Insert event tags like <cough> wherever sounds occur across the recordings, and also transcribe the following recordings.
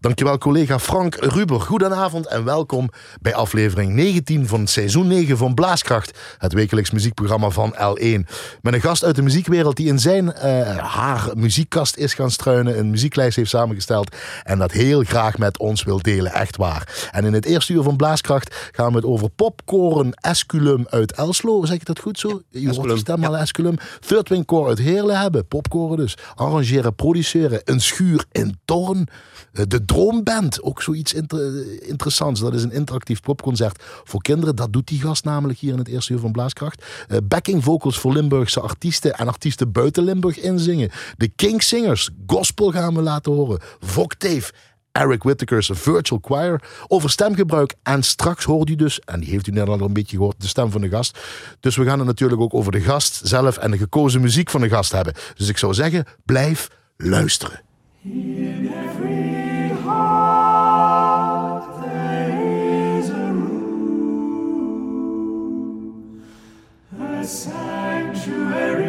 Dankjewel collega Frank Ruber. Goedenavond en welkom bij aflevering 19 van seizoen 9 van Blaaskracht. Het wekelijks muziekprogramma van L1. Met een gast uit de muziekwereld die in zijn uh, haar muziekkast is gaan struinen. Een muzieklijst heeft samengesteld. En dat heel graag met ons wil delen. Echt waar. En in het eerste uur van Blaaskracht gaan we het over Popcorn Esculum uit Elslo. Zeg ik dat goed zo? Je hoort de stem al Esculum. Third Wing Core uit Heerlen hebben. Popcorn dus. Arrangeren, produceren. Een schuur in Torn. Eh, Droomband, ook zoiets inter interessants. Dat is een interactief popconcert voor kinderen. Dat doet die gast namelijk hier in het eerste uur van Blaaskracht. Uh, backing vocals voor Limburgse artiesten en artiesten buiten Limburg inzingen. De King Singers, gospel gaan we laten horen. Voktave Eric Whittaker's Virtual Choir over stemgebruik. En straks hoort u dus, en die heeft u net al een beetje gehoord, de stem van de gast. Dus we gaan het natuurlijk ook over de gast zelf en de gekozen muziek van de gast hebben. Dus ik zou zeggen, blijf luisteren. Sanctuary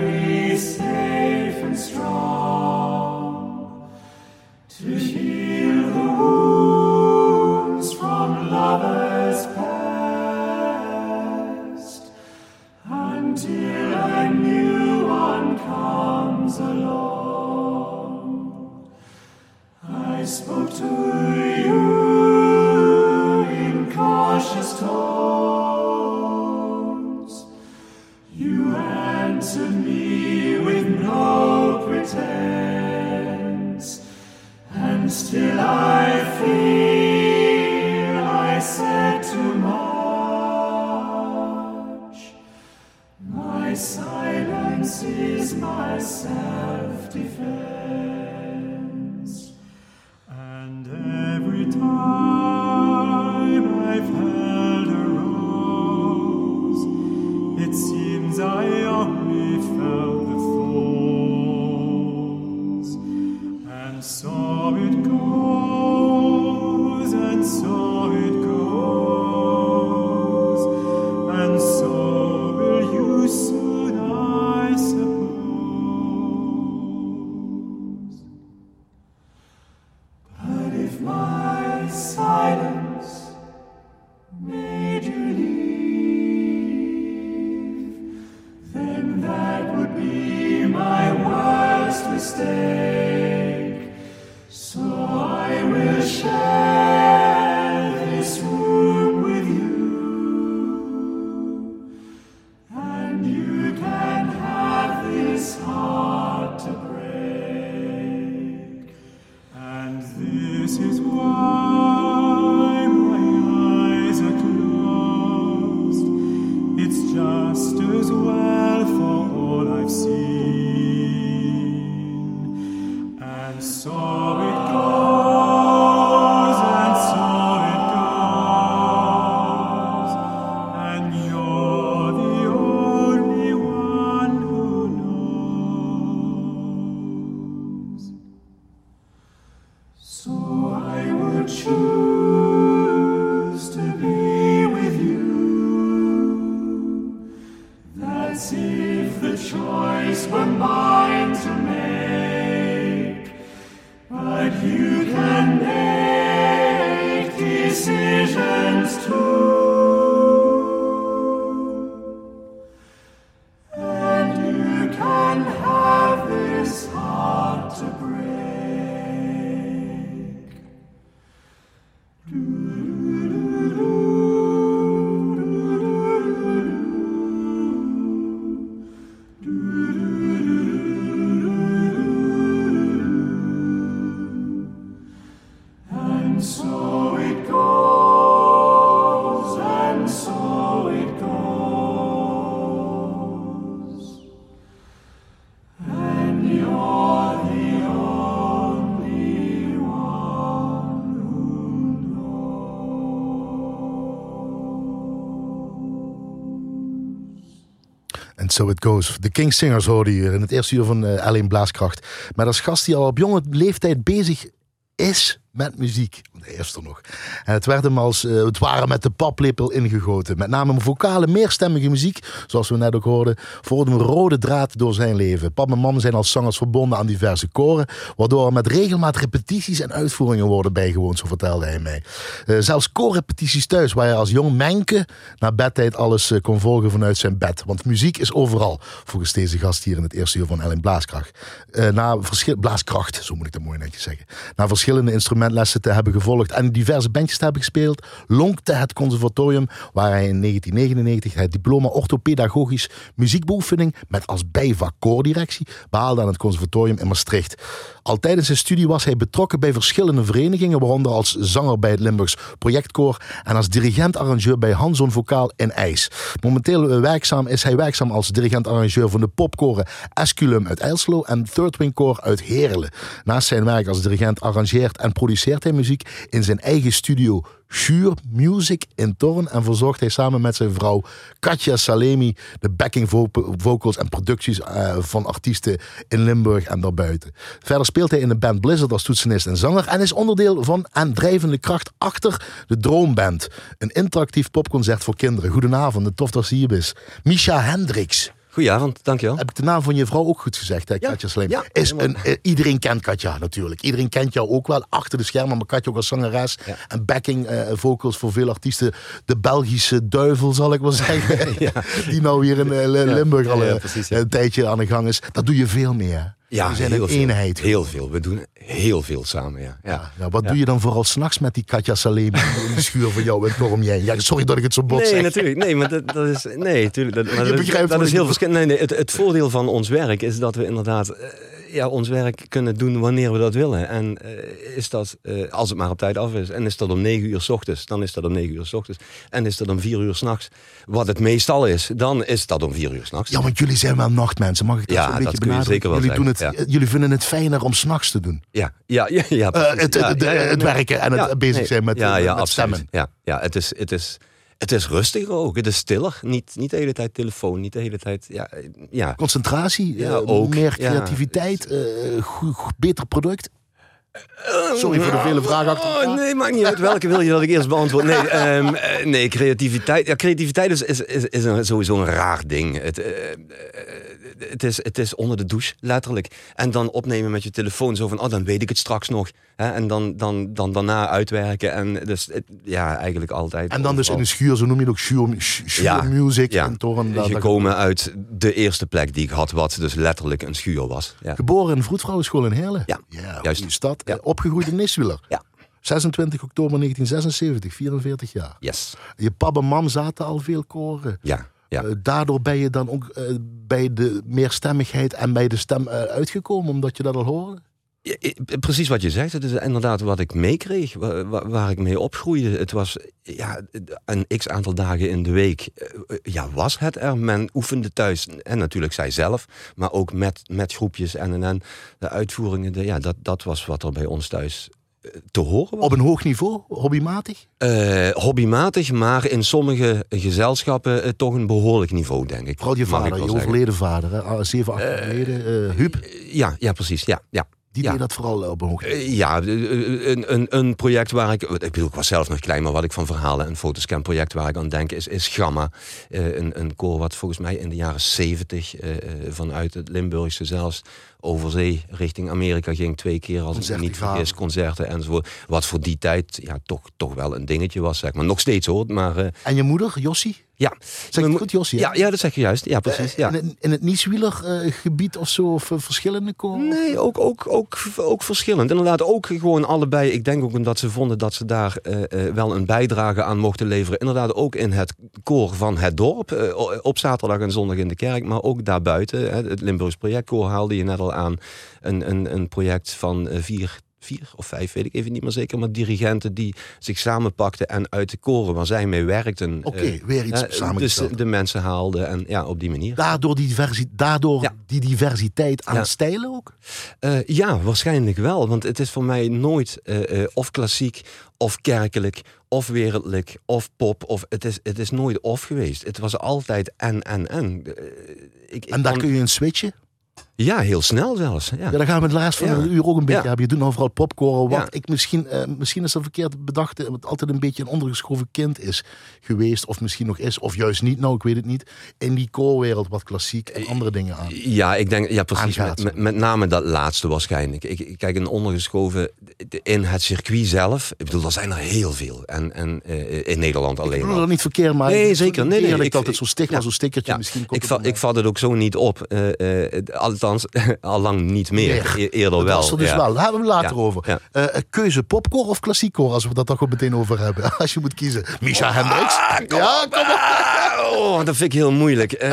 safe and strong to heal the wounds from lovers past until a new one comes along. I spoke to you in cautious tones. You answered me with no pretense, and still I feel I said too much. My silence is my self defense. If the choice were mine to make. But you can make decisions too. De King Singers hoorde hier in het eerste uur van uh, L1 Blaaskracht. Maar als gast die al op jonge leeftijd bezig is met muziek. Er nog. En het werd hem als uh, het ware met de paplepel ingegoten. Met name vocale, meerstemmige muziek, zoals we net ook hoorden, vormde een rode draad door zijn leven. Pap en mam zijn als zangers verbonden aan diverse koren, waardoor er met regelmaat repetities en uitvoeringen worden bijgewoond, zo vertelde hij mij. Uh, zelfs koorrepetities thuis, waar hij als jong Menke na bedtijd alles uh, kon volgen vanuit zijn bed. Want muziek is overal, volgens deze gast hier in het eerste uur van Ellen Blaaskracht. na Blaaskracht, zo moet ik dat mooi netjes zeggen. Na verschillende instrumentlessen te hebben gevolgd en diverse bandjes hebben gespeeld, lonkte het conservatorium, waar hij in 1999 het diploma orthopedagogisch muziekbeoefening met als bijvak koordirectie behaalde aan het conservatorium in Maastricht. Al tijdens zijn studie was hij betrokken bij verschillende verenigingen, waaronder als zanger bij het Limburgs Projectkoor en als dirigent-arrangeur bij Hanson Vokaal in IJs. Momenteel werkzaam is hij werkzaam als dirigent-arrangeur van de popkoren Esculum uit IJslo en Third Wing Koor uit Heerlen. Naast zijn werk als dirigent arrangeert en produceert hij muziek in zijn eigen studio Shure Music in Torn en verzorgt hij samen met zijn vrouw Katja Salemi de backing vocals en producties uh, van artiesten in Limburg en daarbuiten. Verder speelt hij in de band Blizzard als toetsenist en zanger en is onderdeel van en drijvende kracht achter de Droomband, een interactief popconcert voor kinderen. Goedenavond, tof dat je hier bent. Misha Hendricks. Goedenavond, dankjewel. Heb ik de naam van je vrouw ook goed gezegd, hè, Katja Slim? Ja, is een, uh, iedereen kent Katja natuurlijk. Iedereen kent jou ook wel achter de schermen, maar Katja ook als zangeres. En backing uh, vocals voor veel artiesten. De Belgische duivel, zal ik wel <laughs> zeggen. Die nou hier in uh, Limburg al een tijdje aan de gang is. Dat doe je veel meer. Ja, we zijn een eenheid. Heel veel. We doen heel veel samen, ja. ja. ja wat doe je dan vooral s'nachts met die Katja Salemi <laughs> in de schuur van jou en waarom jij? Ja, sorry dat ik het zo bot nee, zeg. natuurlijk. Nee, maar dat, dat is... Nee, natuurlijk. Dat, maar je begrijpt dat, is heel verschillend. Nee, nee, het, het voordeel van ons werk is dat we inderdaad... Ja, ons werk kunnen doen wanneer we dat willen. En uh, is dat, uh, als het maar op tijd af is, en is dat om 9 uur s ochtends, dan is dat om 9 uur s ochtends. En is dat om 4 uur s'nachts, wat het meestal is, dan is dat om 4 uur s'nachts. Ja, want jullie zijn wel nachtmensen, mag ik dat ja, een beetje benadrukken? Zeker wel jullie, doen het, ja. jullie vinden het fijner om s'nachts te doen. Ja, ja, ja. ja, uh, het, het, het werken en het bezig zijn met, ja, ja, met stemmen. Ja, ja het is... Het is het is rustiger ook. Het is stiller. Niet, niet de hele tijd telefoon. Niet de hele tijd. Ja, ja. Concentratie. Ja, uh, ook. Meer creativiteit. Ja. Uh, goed, beter product. Sorry voor de vele vragen achter. Oh, nee, maakt niet uit. Welke wil je dat ik eerst beantwoord? Nee, um, <laughs> nee creativiteit. Ja, creativiteit is, is, is, is een, sowieso een raar ding. Het, uh, het, is, het is onder de douche, letterlijk. En dan opnemen met je telefoon. Zo van, oh, dan weet ik het straks nog. Hè? En dan, dan, dan daarna uitwerken. En dus, het, ja, eigenlijk altijd. En dan dus in de schuur, zo noem je het ook, schuur, schuur ja, music. Ja. En toren, Gekomen uit de eerste plek die ik had, wat dus letterlijk een schuur was. Ja. Geboren in Vroedvrouwenschool in Heerlen. Ja, ja juist. Die stad. Ja. Opgegroeid in Niswiller. Ja. 26 oktober 1976, 44 jaar. Yes. Je pap en mam zaten al veel koren. Ja. Ja. Uh, daardoor ben je dan ook uh, bij de meerstemmigheid en bij de stem uh, uitgekomen, omdat je dat al hoorde? Ja, precies wat je zegt. Het is inderdaad wat ik meekreeg, waar, waar, ik mee opgroeide. Het was ja, een x aantal dagen in de week. Ja, was het er. Men oefende thuis. En natuurlijk zij zelf. Maar ook met, met groepjes en, en de uitvoeringen. De, ja, dat, dat was wat er bij ons thuis te horen was. Op een hoog niveau, hobbymatig? Uh, hobbymatig, maar in sommige gezelschappen uh, toch een behoorlijk niveau, denk ik. Vooral je vader, je overleden vader, hè? zeven, acht jaar geleden, uh, Huub. ja, ja, precies, ja. ja. Die ja. deed dat vooral op een hoog niveau? ja, een, een, een project waar ik... Ik bedoel, ik was zelf nog klein, maar wat ik van verhalen... een fotoscan project waar ik aan denk is, is Gamma. een, een koor wat volgens mij in de jaren zeventig... vanuit het Limburgse zelfs over zee richting Amerika ging twee keer als ik niet vergis, concerten enzovoort. Wat voor die tijd ja, toch, toch wel een dingetje was, zeg maar. Nog steeds hoor, maar... Uh... En je moeder, Jossie? Ja. Zeg je goed, Jossie? Ja, ja, dat zeg je juist. Ja, precies. Ja. Uh, in, het, in het Nieswieler uh, gebied of zo, of verschillende koren? Nee, ook, ook, ook, ook verschillend. Inderdaad, ook gewoon allebei. Ik denk ook omdat ze vonden dat ze daar wel een bijdrage aan mochten leveren. Inderdaad, ook in het koor van het dorp. op zaterdag en zondag in de kerk, maar ook daarbuiten. het Limburgs projectkoor haalde je net al aan een, een, een project van vier, vier of vijf, weet ik even niet meer zeker, maar dirigenten die zich samenpakten en uit de koren waar zij mee werkten. Oké, okay, uh, weer iets uh, samengesteld. Dus de mensen haalden en ja, op die manier. Daardoor die, diversi daardoor ja. die diversiteit aan ja. stijlen ook? Uh, ja, waarschijnlijk wel, want het is voor mij nooit of klassiek of kerkelijk of wereldlijk of pop of het is, het is nooit of geweest. Het was altijd en en en. Ik, en daar kun je een switchen? Ja, heel snel zelfs. Ja. Ja, daar gaan we het laatst van Ja. een uur ook een beetje Ja. hebben. Je doet nou vooral popcorn. Wat ik misschien, eh, misschien is dat verkeerd bedacht, eh, wat altijd een beetje een ondergeschoven kind is geweest. Of misschien nog is, of juist niet, nou ik weet het niet. In die koorwereld wat klassiek en andere dingen aan. Ja, ik denk, ja precies. Met, met, met name dat laatste waarschijnlijk. Ik, ik kijk, een ondergeschoven in het circuit zelf. Ik bedoel, er zijn er heel veel. En, en eh, in Nederland Ik alleen bedoel al. dat niet verkeerd, maar Nee, ik- zeker. Nee, nee, eerlijk ik- altijd zo'n stigma, zo'n stickertje Ja, misschien. ik, ik vat het ook zo niet op. Eh, eh, althans, <laughs> allang niet meer. E- eerder Dat wel. was er dus ja. wel. Daar hebben we het later Ja, over. ja. Eh, keuze popcorn of klassiek koor, als we dat toch ook meteen over hebben. <laughs> Als je moet kiezen. Misha Hendricks. ja, kom op. Ah, <laughs> Oh, dat vind ik heel moeilijk. Eh,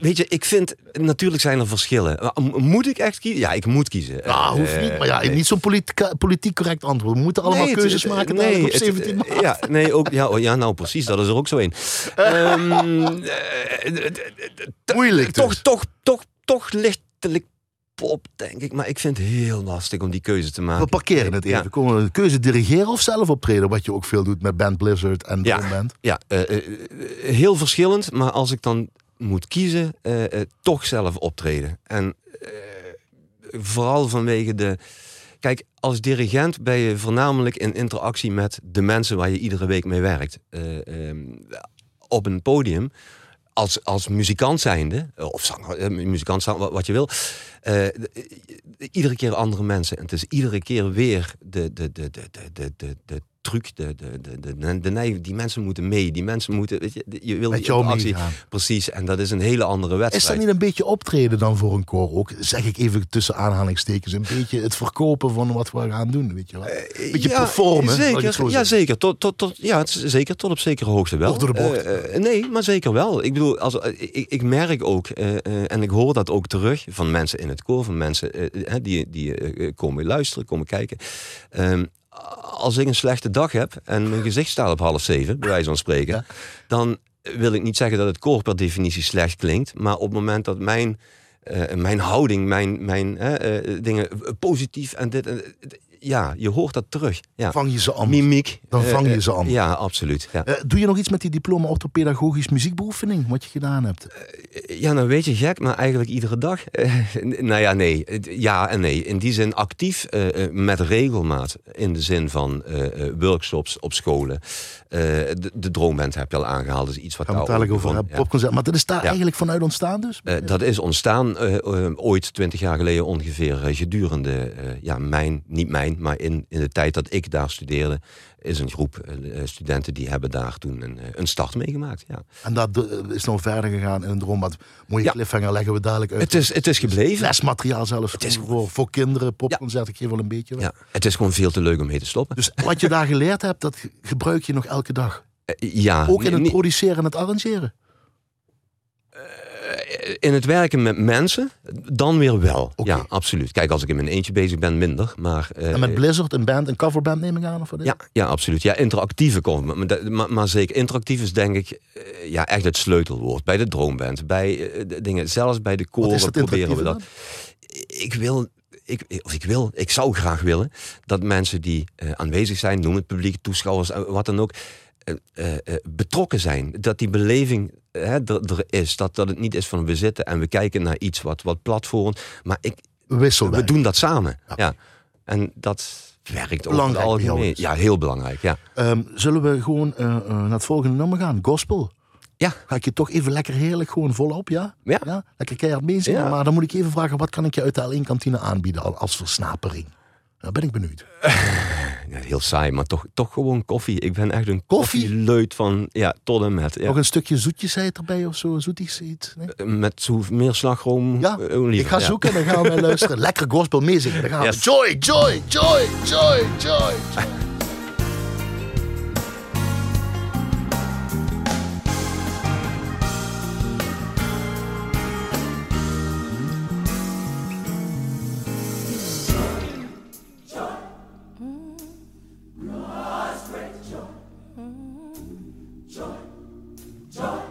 weet je, ik vind, natuurlijk zijn er verschillen. Moet ik echt kiezen? Ja, ik moet kiezen. Ja, hoeft niet. Maar ja, nee. niet zo'n politiek, politiek correct antwoord. We moeten allemaal Nee, het- keuzes maken nee, op het- 17 maart. Ja, nee, ook, ja, oh, ja, nou precies, dat is er ook zo een. Ehm, eh, Moeilijk dus. toch, toch, toch, toch lichtelijk pop, denk ik. Maar ik vind het heel lastig om die keuze te maken. We parkeren het even. Ja. Komen we de keuze dirigeren of zelf optreden? Wat je ook veel doet met Band Blizzard en Ja. Band. Ja, eh, eh, heel verschillend. Maar als ik dan moet kiezen, eh, eh, toch zelf optreden. En eh, vooral vanwege de... Kijk, als dirigent ben je voornamelijk in interactie met de mensen waar je iedere week mee werkt. Eh, ehm, op een podium, als, als muzikant zijnde, eh, of zanger, eh, muzikant, wat, je wil. eh, de- iedere keer andere mensen. En het is iedere keer weer de, de, de, de, de, de, de truc, de, de, de, de, de, neiging. Die mensen moeten mee. Die mensen moeten, weet je, je wil Met die jou interactie. meegaan. Precies, en dat is een hele andere Is wedstrijd. dat niet een beetje optreden dan voor een koor ook? Zeg ik even tussen aanhalingstekens. Een beetje het verkopen van wat we gaan doen, weet je wel. Een beetje performen, laat ik Zeker, ja, zeker. Tot, tot, tot, ja, is zeker tot op zekere hoogte wel. Door de bocht. Eh, eh, nee, maar zeker wel. Ik bedoel, als, eh, ik, ik merk ook, eh, eh, en ik hoor dat ook terug van mensen in het koor, van mensen eh, eh, die, die eh, komen luisteren, komen kijken. Ehm, als ik een slechte dag heb en mijn gezicht staat op half zeven, bij wijze van spreken, Ja. dan wil ik niet zeggen dat het koor per definitie slecht klinkt, maar op het moment dat mijn, eh, mijn houding, mijn, mijn eh, dingen positief en dit, en, ja, je hoort dat terug. Ja. Vang je ze aan. Mimiek. Dan eh, vang je eh, ze aan. Ja, absoluut. Ja. Eh, doe je nog iets met die diploma orthopedagogisch muziekbeoefening, wat je gedaan hebt? ja, nou weet je gek, maar eigenlijk iedere dag. Eh, <laughs> nou ja, nee. Ja en nee. In die zin actief eh, eh, met regelmaat. In de zin van eh, eh, workshops op scholen. Eh, de, de droomband heb je al aangehaald. Dat is iets wat Gaan we daar dadelijk ook over hebben. Popconcert. Maar dat is daar eigenlijk vanuit ontstaan dus? Eh, dat is ontstaan eh, ooit twintig jaar geleden ongeveer gedurende ja, mijn, niet mijn, maar in, in de tijd dat ik daar studeerde, is een groep eh, studenten die hebben daar toen een, eh, een start meegemaakt. Ja. En dat eh, is nog verder gegaan in een droom. Wat mooie Ja. cliffhanger leggen we dadelijk uit. Het, is, het is gebleven. Lesmateriaal zelfs is voor, voor kinderen, popconcert, ik geef wel een beetje. weg. Ja, het is gewoon veel te leuk om mee te stoppen. Dus wat je daar geleerd hebt, dat gebruik je nog elke dag. Eh, ja, Ook in het produceren en het arrangeren. In het werken met mensen, dan weer wel. Ja, absoluut. Kijk, als ik in mijn eentje bezig ben, minder. Maar, eh, En met Blizzard, een band, een coverband neem ik aan? Of wat ja, ja, absoluut. Ja, interactieve cover. Maar, maar, maar zeker, interactief is denk ik eh, ja, echt het sleutelwoord. Bij de droomband, bij eh, de dingen, zelfs bij de koren proberen we dat. Ik wil, ik, of ik wil, ik zou graag willen dat mensen die aanwezig zijn, noem het publiek, toeschouwers, wat dan ook, betrokken zijn. Dat die beleving eh, hè, er, er is. Dat, dat het niet is van we zitten en we kijken naar iets wat, wat platformt. Maar ik, we doen dat samen. Ja. Ja. En dat werkt ook Belangrijk bij jou algemeen. Ja, heel belangrijk. Ja. Ehm, zullen we gewoon eh, eh, naar het volgende nummer gaan? Gospel. Ja. Ga ik je toch even lekker heerlijk gewoon volop, ja? Ja. Lekker keihard meezingen. Ja. Maar dan moet ik even vragen, wat kan ik je uit de L1-kantine aanbieden al- als versnapering? Nou ben ik benieuwd. <laughs> Ja, heel saai, maar toch, toch gewoon koffie. Ik ben echt een Koffie? koffieleut van ja, tot en met. Ja. Nog een stukje zoetjesheid erbij of zo, zoeties iets? Nee? Met zo meer slagroom. Ja, eh, olie. ik ga Ja. zoeken en dan gaan we <laughs> luisteren. Lekker gospel meezingen. Dan gaan we. Joy, joy, joy, joy, joy. joy. <laughs> 저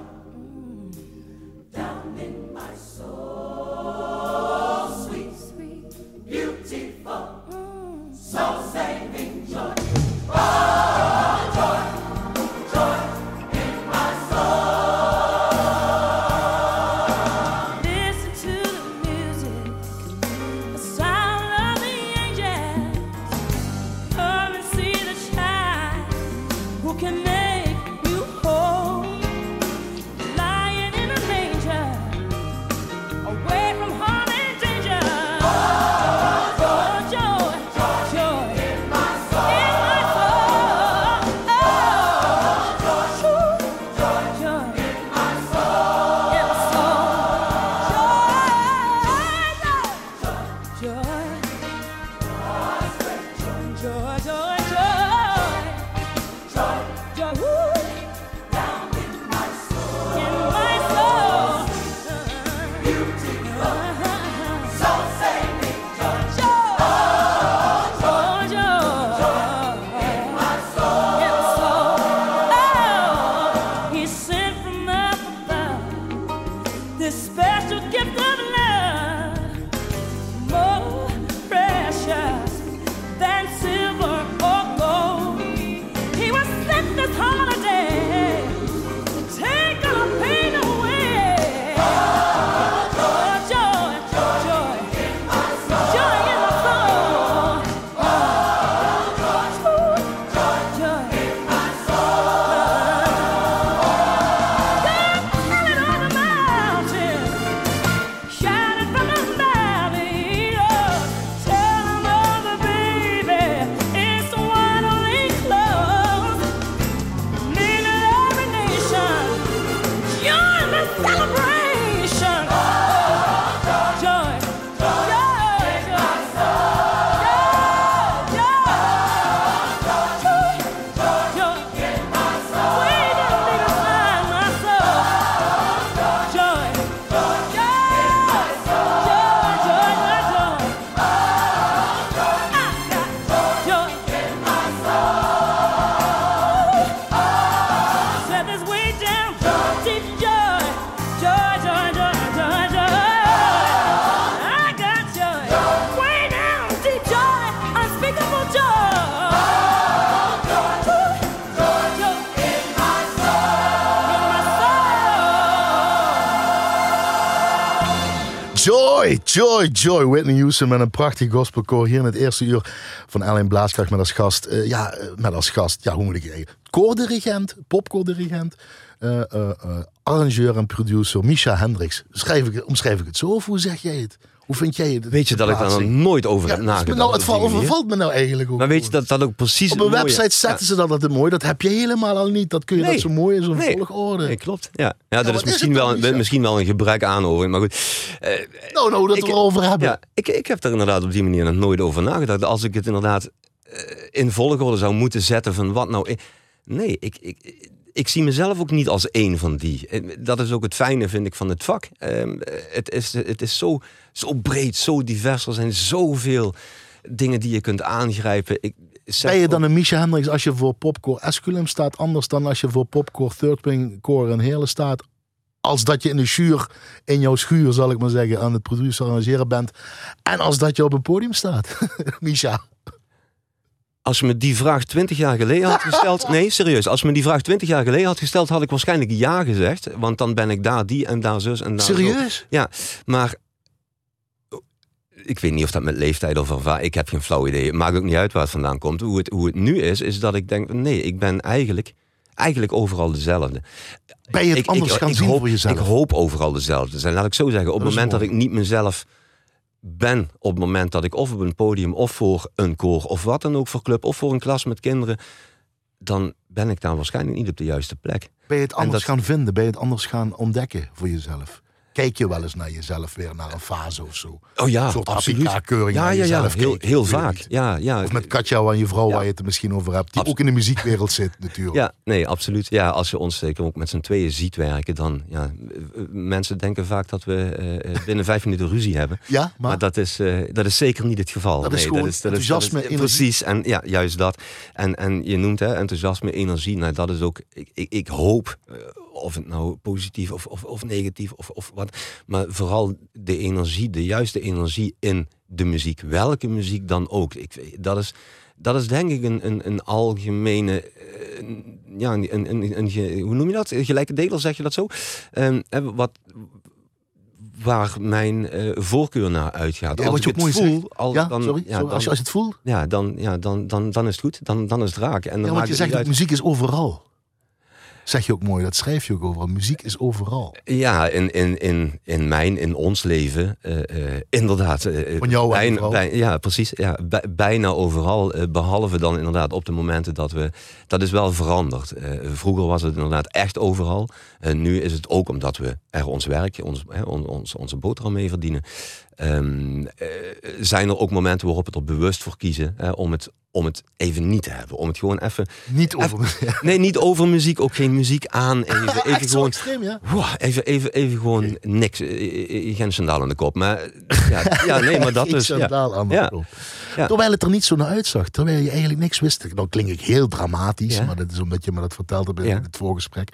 Joy, joy. Whitney Houston met een prachtig gospelkoor hier in het eerste uur van Ellen Blaaskracht met als gast. Uh, ja, eh, met als gast, ja, hoe moet ik zeggen? Koordirigent, popkoordirigent, uh, arrangeur en producer Misha Hendricks. Schrijf ik, omschrijf ik het zo of hoe zeg jij het? Hoe vind jij het? Weet je dat ik daar nog nooit over heb nagedacht? Nou, het overvalt me nou eigenlijk ook. Maar weet je dat dat ook precies... Op een website zetten ze dat altijd mooi. Dat heb je helemaal al niet. Dat kun je dat zo mooi in zo'n nee. volgorde. Nee, klopt. Ja, ja dat is, misschien, wel, een, misschien wel een gebrek aan over. Maar goed. Uh, nou, nou, dat ik, we erover hebben. Ja, ik, ik heb er inderdaad op die manier nog nooit over nagedacht. Als ik het inderdaad uh, in volgorde zou moeten zetten van wat nou... Nee, ik, ik, ik zie mezelf ook niet als één van die. Dat is ook het fijne, vind ik, van het vak. Um, het is, het is zo, zo breed, zo divers. Er zijn zoveel dingen die je kunt aangrijpen. Ik, ben je dan een Misha Hendricks als je voor Popcore Esculum staat, anders dan als je voor Popcore Third Wing Core en Hele staat? Als dat je in de schuur, in jouw schuur zal ik maar zeggen, aan het producer arrangeren bent. En als dat je op een podium staat, <laughs> Misha. Als je me die vraag twintig jaar geleden had gesteld. <laughs> Nee, serieus. Als me die vraag twintig jaar geleden had gesteld, had ik waarschijnlijk ja gezegd. Want dan ben ik daar die en daar zus en daar. Serieus? Zo. Ja, maar. Ik weet niet of dat met leeftijd of ervaring. Ik heb geen flauw idee. Het maakt ook niet uit waar het vandaan komt. Hoe het, hoe het nu is, is dat ik denk: nee, ik ben eigenlijk, eigenlijk overal dezelfde. Ben je het ik, anders ik, gaan ik zien hoop, voor jezelf? Ik hoop overal dezelfde te zijn. Laat ik zo zeggen. Op het moment mooi. dat ik niet mezelf ben op het moment dat ik of op een podium of voor een koor of wat dan ook voor club of voor een klas met kinderen, dan ben ik daar waarschijnlijk niet op de juiste plek. Ben je het anders dat- gaan vinden? Ben je het anders gaan ontdekken voor jezelf? Kijk je wel eens naar jezelf weer, naar een fase of zo? Oh ja, een soort absoluut. Ja, naar ja, ja, heel, kijken, vaak. Ja, ja. Of met Katja en je vrouw waar je het er misschien over hebt. Die Abs- ook in de muziekwereld zit natuurlijk. Ja, nee, absoluut. Ja, als je ons zeker ook met z'n tweeën ziet werken, dan ja, eh, mensen denken vaak dat we eh, eh, binnen vijf minuten ruzie hebben. <laughs> Ja, maar, Maar, dat, is, eh, dat is zeker niet het geval. Dat is nee, dat is, dat is, enthousiasme, dat is- energie. Precies, en ja, juist dat. En, en je noemt hè, enthousiasme, energie. Nou, dat is ook, ik, ik, ik hoop, eh, of het nou positief of, of, of negatief of, of wat, maar vooral de energie, de juiste energie in de muziek. Welke muziek dan ook. Ik, dat is dat is denk ik een, een, een algemene, eh, ja, een, een, een, hoe noem je dat? Gelijke deler, zeg je dat zo? Hè, wat, waar mijn eh, voorkeur naar uitgaat. Ja, als ik je het voel, zegt. al, Ja, dan, sorry. ja, sorry. dan, als, je, als je het voelt. ja, dan, ja, dan, dan, dan is het goed. Dan, dan is het raak. En dan Ja, want je zegt dat muziek is overal. Zeg je ook mooi, dat schrijf je ook overal. Muziek is overal. Ja, in, in, in, in mijn, in ons leven, eh, eh, inderdaad. eh, Van jou en bijna, ja, precies. Ja, bij- bijna overal. eh, behalve dan inderdaad op de momenten dat we. Dat is wel veranderd. Vroeger was het inderdaad echt overal. Eh, nu is het ook omdat we er ons werk, ons, hè, ons, onze boterham mee verdienen. Ehm, eh, zijn er ook momenten waarop we er bewust voor kiezen hè, om, het, om het even niet te hebben. Om het gewoon even. Niet over. Nee, niet over muziek, ook geen muziek aan. <laughs> Even, even gewoon. extreem, ja? Wow, even, even, even gewoon niks. Eh, eh, Geen sandaal aan de kop. Maar <laughs> ja, ja nee, maar dat is. Ja. schandaal aan de Ja. kop. Ja. Terwijl het er niet zo naar uitzag. Terwijl je eigenlijk niks wist. Nou klink ik heel dramatisch. Ja. Maar dat is omdat je me dat verteld hebt in het voorgesprek.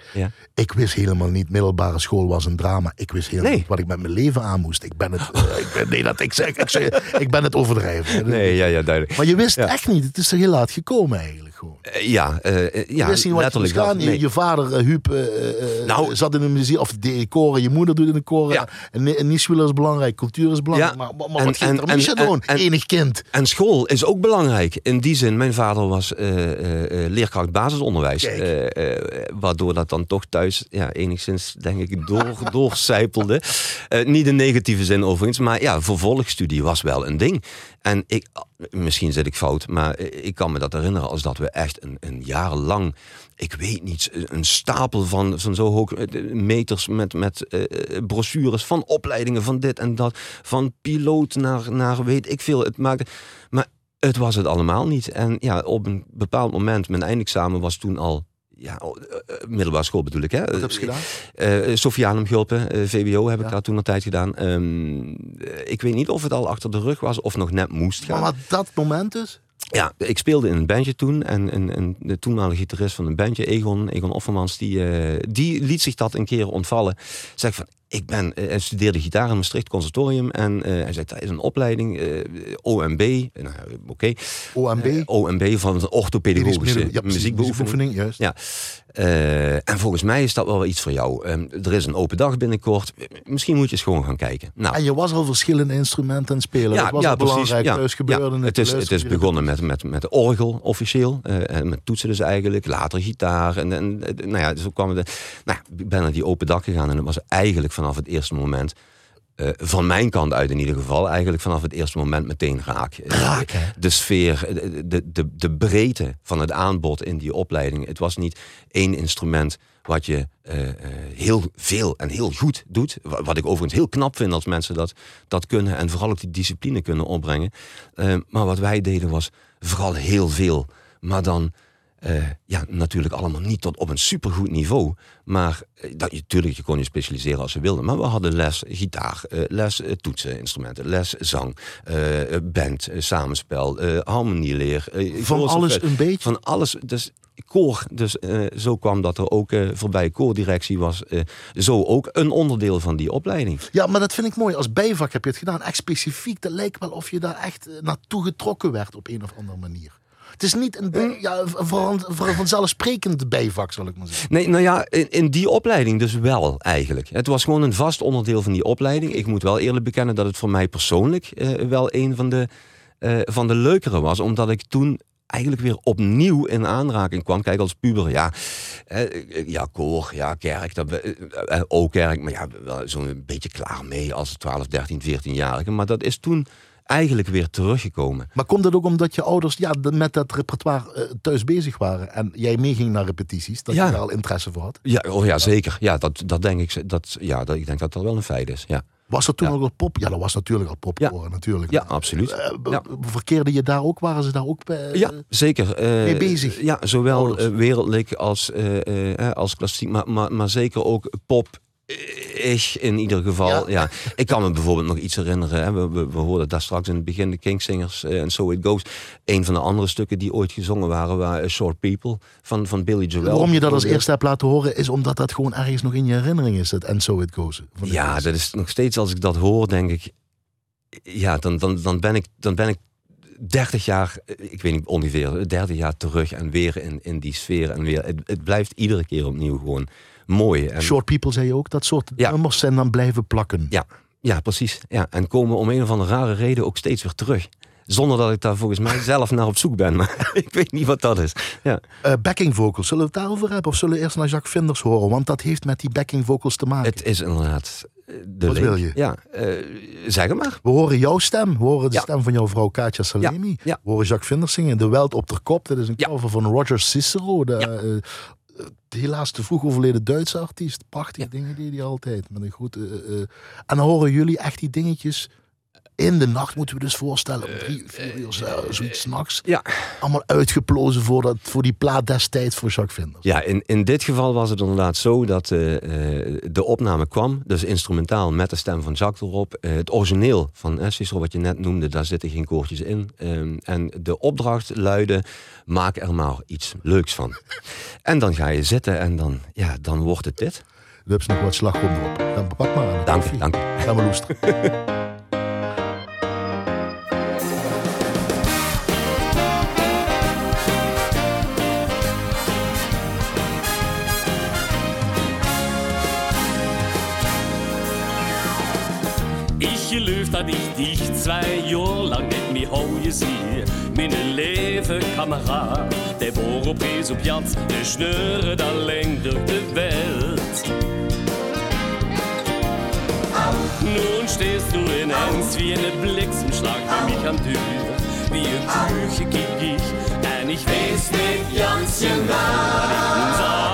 Ik wist helemaal niet. Middelbare school was een drama. Ik wist helemaal Nee. niet wat ik met mijn leven aan moest. Ik ben het... <laughs> eh, ik ben, nee, dat ik zeg. Ik, zeg, ik ben het overdrijven. Nee, ja, ja, duidelijk. Maar je wist echt niet. Het is er heel laat gekomen eigenlijk gewoon. Eh, Ja, eh, eh, ja wist niet wat je gaan. Je- Nee. Je vader, Huub, Nou- zat in de muziek, of de koren. Je moeder doet in de koren. Ja. En, en is belangrijk, cultuur is belangrijk. Ja. Maar, maar, maar En- wat en- er mis Enig kind. En school is ook belangrijk. In die zin, mijn vader was leerkracht basisonderwijs. Waardoor dat dan toch thuis ja, enigszins, denk ik, door, <laughs> doorcijpelde. Niet in negatieve zin overigens. Maar ja, vervolgstudie was wel een ding. En ik, misschien zit ik fout, maar ik kan me dat herinneren als dat we echt een, een jaar lang, ik weet niet, een stapel van, van zo hoog eh, meters met, met eh, brochures van opleidingen van dit en dat, van piloot naar, naar weet ik veel. Het maakte, maar het was het allemaal niet. En ja, op een bepaald moment, mijn eindexamen was toen al. Ja, oh, eh, eh, middelbare school bedoel ik, hè? Wat heb je gedaan? Eh Sofianum Gulpen, eh, VWO heb ik daar toen een tijd gedaan. Ehm, eh, ik weet niet of het al achter de rug was of nog net moest gaan. Maar dat moment dus? Ja, ik speelde in een bandje toen. En, en, en de toenmalige gitarist van een bandje, Egon, Egon Offermans, die, die liet zich dat een keer ontvallen. Zeg van, ik ben, eh, hij studeerde gitaar in Maastricht Conservatorium. En eh, hij zei, dat is een opleiding, eh, OMB. Nou, oké. OMB? OMB van de orthopedagogische Ja, muziekbeoefening. juist. Ja. En volgens mij is dat wel iets voor jou. Ehm, er is een open dag binnenkort. Misschien moet je eens gewoon gaan kijken. Nou, En je was al verschillende instrumenten aan spelen. ja, dat was ja, belangrijk. precies. Ja, Thuis gebeurde ja. Het, is, het is begonnen met, met, met de orgel officieel. en met toetsen dus eigenlijk. Later gitaar. En, en nou ja, zo kwam het. Nou, ik ben naar die open dak gegaan. En het was eigenlijk vanaf het eerste moment. eh, van mijn kant uit in ieder geval. Eigenlijk vanaf het eerste moment meteen raak. Eh, Raak, de sfeer, de, de, de, breedte van het aanbod in die opleiding. Het was niet één instrument wat je eh, heel veel en heel goed doet. Wa- Wat ik overigens heel knap vind als mensen dat, dat kunnen. En vooral ook die discipline kunnen opbrengen. Maar wat wij deden was vooral heel veel. Maar dan eh, ja, natuurlijk allemaal niet tot op een supergoed niveau. Maar eh, dat, je, tuurlijk, je kon je specialiseren als je wilde. Maar we hadden les gitaar, eh, les eh, toetsen, instrumenten, les zang, band, samenspel, harmonieleer. Van alles een beetje. Van alles. Dus koor. Dus zo kwam dat er ook voorbij koordirectie was. zo ook een onderdeel van die opleiding. Ja, maar dat vind ik mooi. Als bijvak heb je het gedaan. Echt specifiek. Dat lijkt wel of je daar echt naartoe getrokken werd op een of andere manier. Het is niet een, bij- ja, van- van- vanzelfsprekend bijvak, zal ik maar zeggen. Nee, nou ja, in, in die opleiding dus wel eigenlijk. Het was gewoon een vast onderdeel van die opleiding. Ik moet wel eerlijk bekennen dat het voor mij persoonlijk eh, wel een van de, eh, van de leukere was. Omdat ik toen eigenlijk weer opnieuw in aanraking kwam. Kijk, als puber, ja, eh, ja koor, ja, kerk, dat, eh, eh, ook kerk. Maar ja, wel zo'n beetje klaar mee als 12, 13, 14-jarige. Maar dat is toen eigenlijk weer teruggekomen. Maar komt dat ook omdat je ouders ja, met dat repertoire eh, thuis bezig waren en jij meeging naar repetities, dat Ja. je daar al interesse voor had? Ja, oh ja zeker. Ja, dat, dat denk ik. Dat, ja, dat, ik denk dat dat wel een feit is. Ja, Was er toen Ja. ook al pop? Ja, dat was natuurlijk al popkoren, natuurlijk. ja absoluut. Eh, Ja. Verkeerde je daar ook? Waren ze daar ook bij? Ja, zeker. eh, mee bezig? Ja, zowel eh, wereldlijk als, eh, eh, als klassiek, maar, maar, maar zeker ook pop. Ich in ieder geval. Ja. Ja. Ik kan me bijvoorbeeld nog iets herinneren. Hè. We, we, we hoorden daar straks in het begin de Kingsingers eh, en So It Goes. Een van de andere stukken die ooit gezongen waren, waren Short People van, van Billy Joel. Waarom je dat als eerste hebt laten horen, is omdat dat gewoon ergens nog in je herinnering is. En so it goes. van Ja, dat is nog steeds als ik dat hoor, denk ik. Ja, dan, dan, dan, ben, ik, dan ben ik 30 jaar, ik weet niet ongeveer, 30 jaar terug en weer in, in die sfeer. En weer, het, het blijft iedere keer opnieuw gewoon mooi. En, Short People zei je ook, dat soort Ja. nummers zijn dan blijven plakken. Ja, Ja, precies. Ja, en komen om een of andere rare reden ook steeds weer terug. Zonder dat ik daar volgens mij <laughs> zelf naar op zoek ben. Maar <laughs> ik weet niet wat dat is. Ja. Uh, backing vocals, zullen we het daarover hebben? Of zullen we eerst naar Jacques Vinders horen? Want dat heeft met die backing vocals te maken. Het is inderdaad de Wat wil je? Ja, uh, zeg het maar. We horen jouw stem. We horen de Ja. stem van jouw vrouw Katja Salemi. Ja, ja. We horen Jacques Vinders zingen. De Welt op de kop. Dat is een Ja. cover van Roger Cicero. De. Eh, de helaas te vroeg overleden Duitse artiest. Prachtige Ja. dingen deed hij altijd. Met een goed, eh, eh, en dan horen jullie echt die dingetjes... In de nacht moeten we dus voorstellen. Om drie, vier uur, zo- zoiets s'nachts. Ja, Allemaal uitgeplozen voor, dat, voor die plaat destijds voor Jacques Vinders. ja in, in dit geval was het inderdaad zo dat eh, eh, de opname kwam. Dus instrumentaal met de stem van Jacques erop. Eh, het origineel van eh, Cicero, wat je net noemde, daar zitten geen koortjes in. Ehm, en de opdracht luidde, maak er maar iets leuks van. <laughs> en dan ga je zitten en dan, ja, dan wordt het dit. Er heb je nog wat slagroom erop. Dan pak maar aan. Dank u, dank u. Ga maar loesteren. <laughs> ich zwei Jahre lang mit mir heue sie. Meine leve Kamerad, der Boropres auf Jans, der schnüre da läng durch die Welt. Nun stehst du in Angst wie eine Blitzumschlag bei mich an Tür. Wie ein Tüche kick ich, denn ich weiß nicht ganz genau.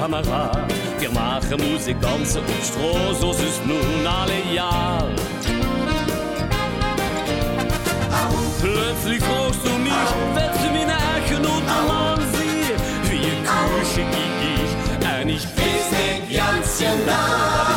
Leven kameraad. Wir machen Musik dansen op Stroh, so ist nun alle Jahr. Plötzlich fragst du mich, willst du mich nachher und Mann sie? Wie in Küche ging ich, und ich weiß nicht ganz genau,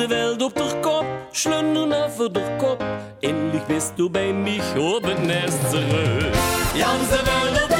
Jans de Welt op der Kopf, schlendern over der Kopf. Endlich bist du bei mich op het nest zurück. De Welt op der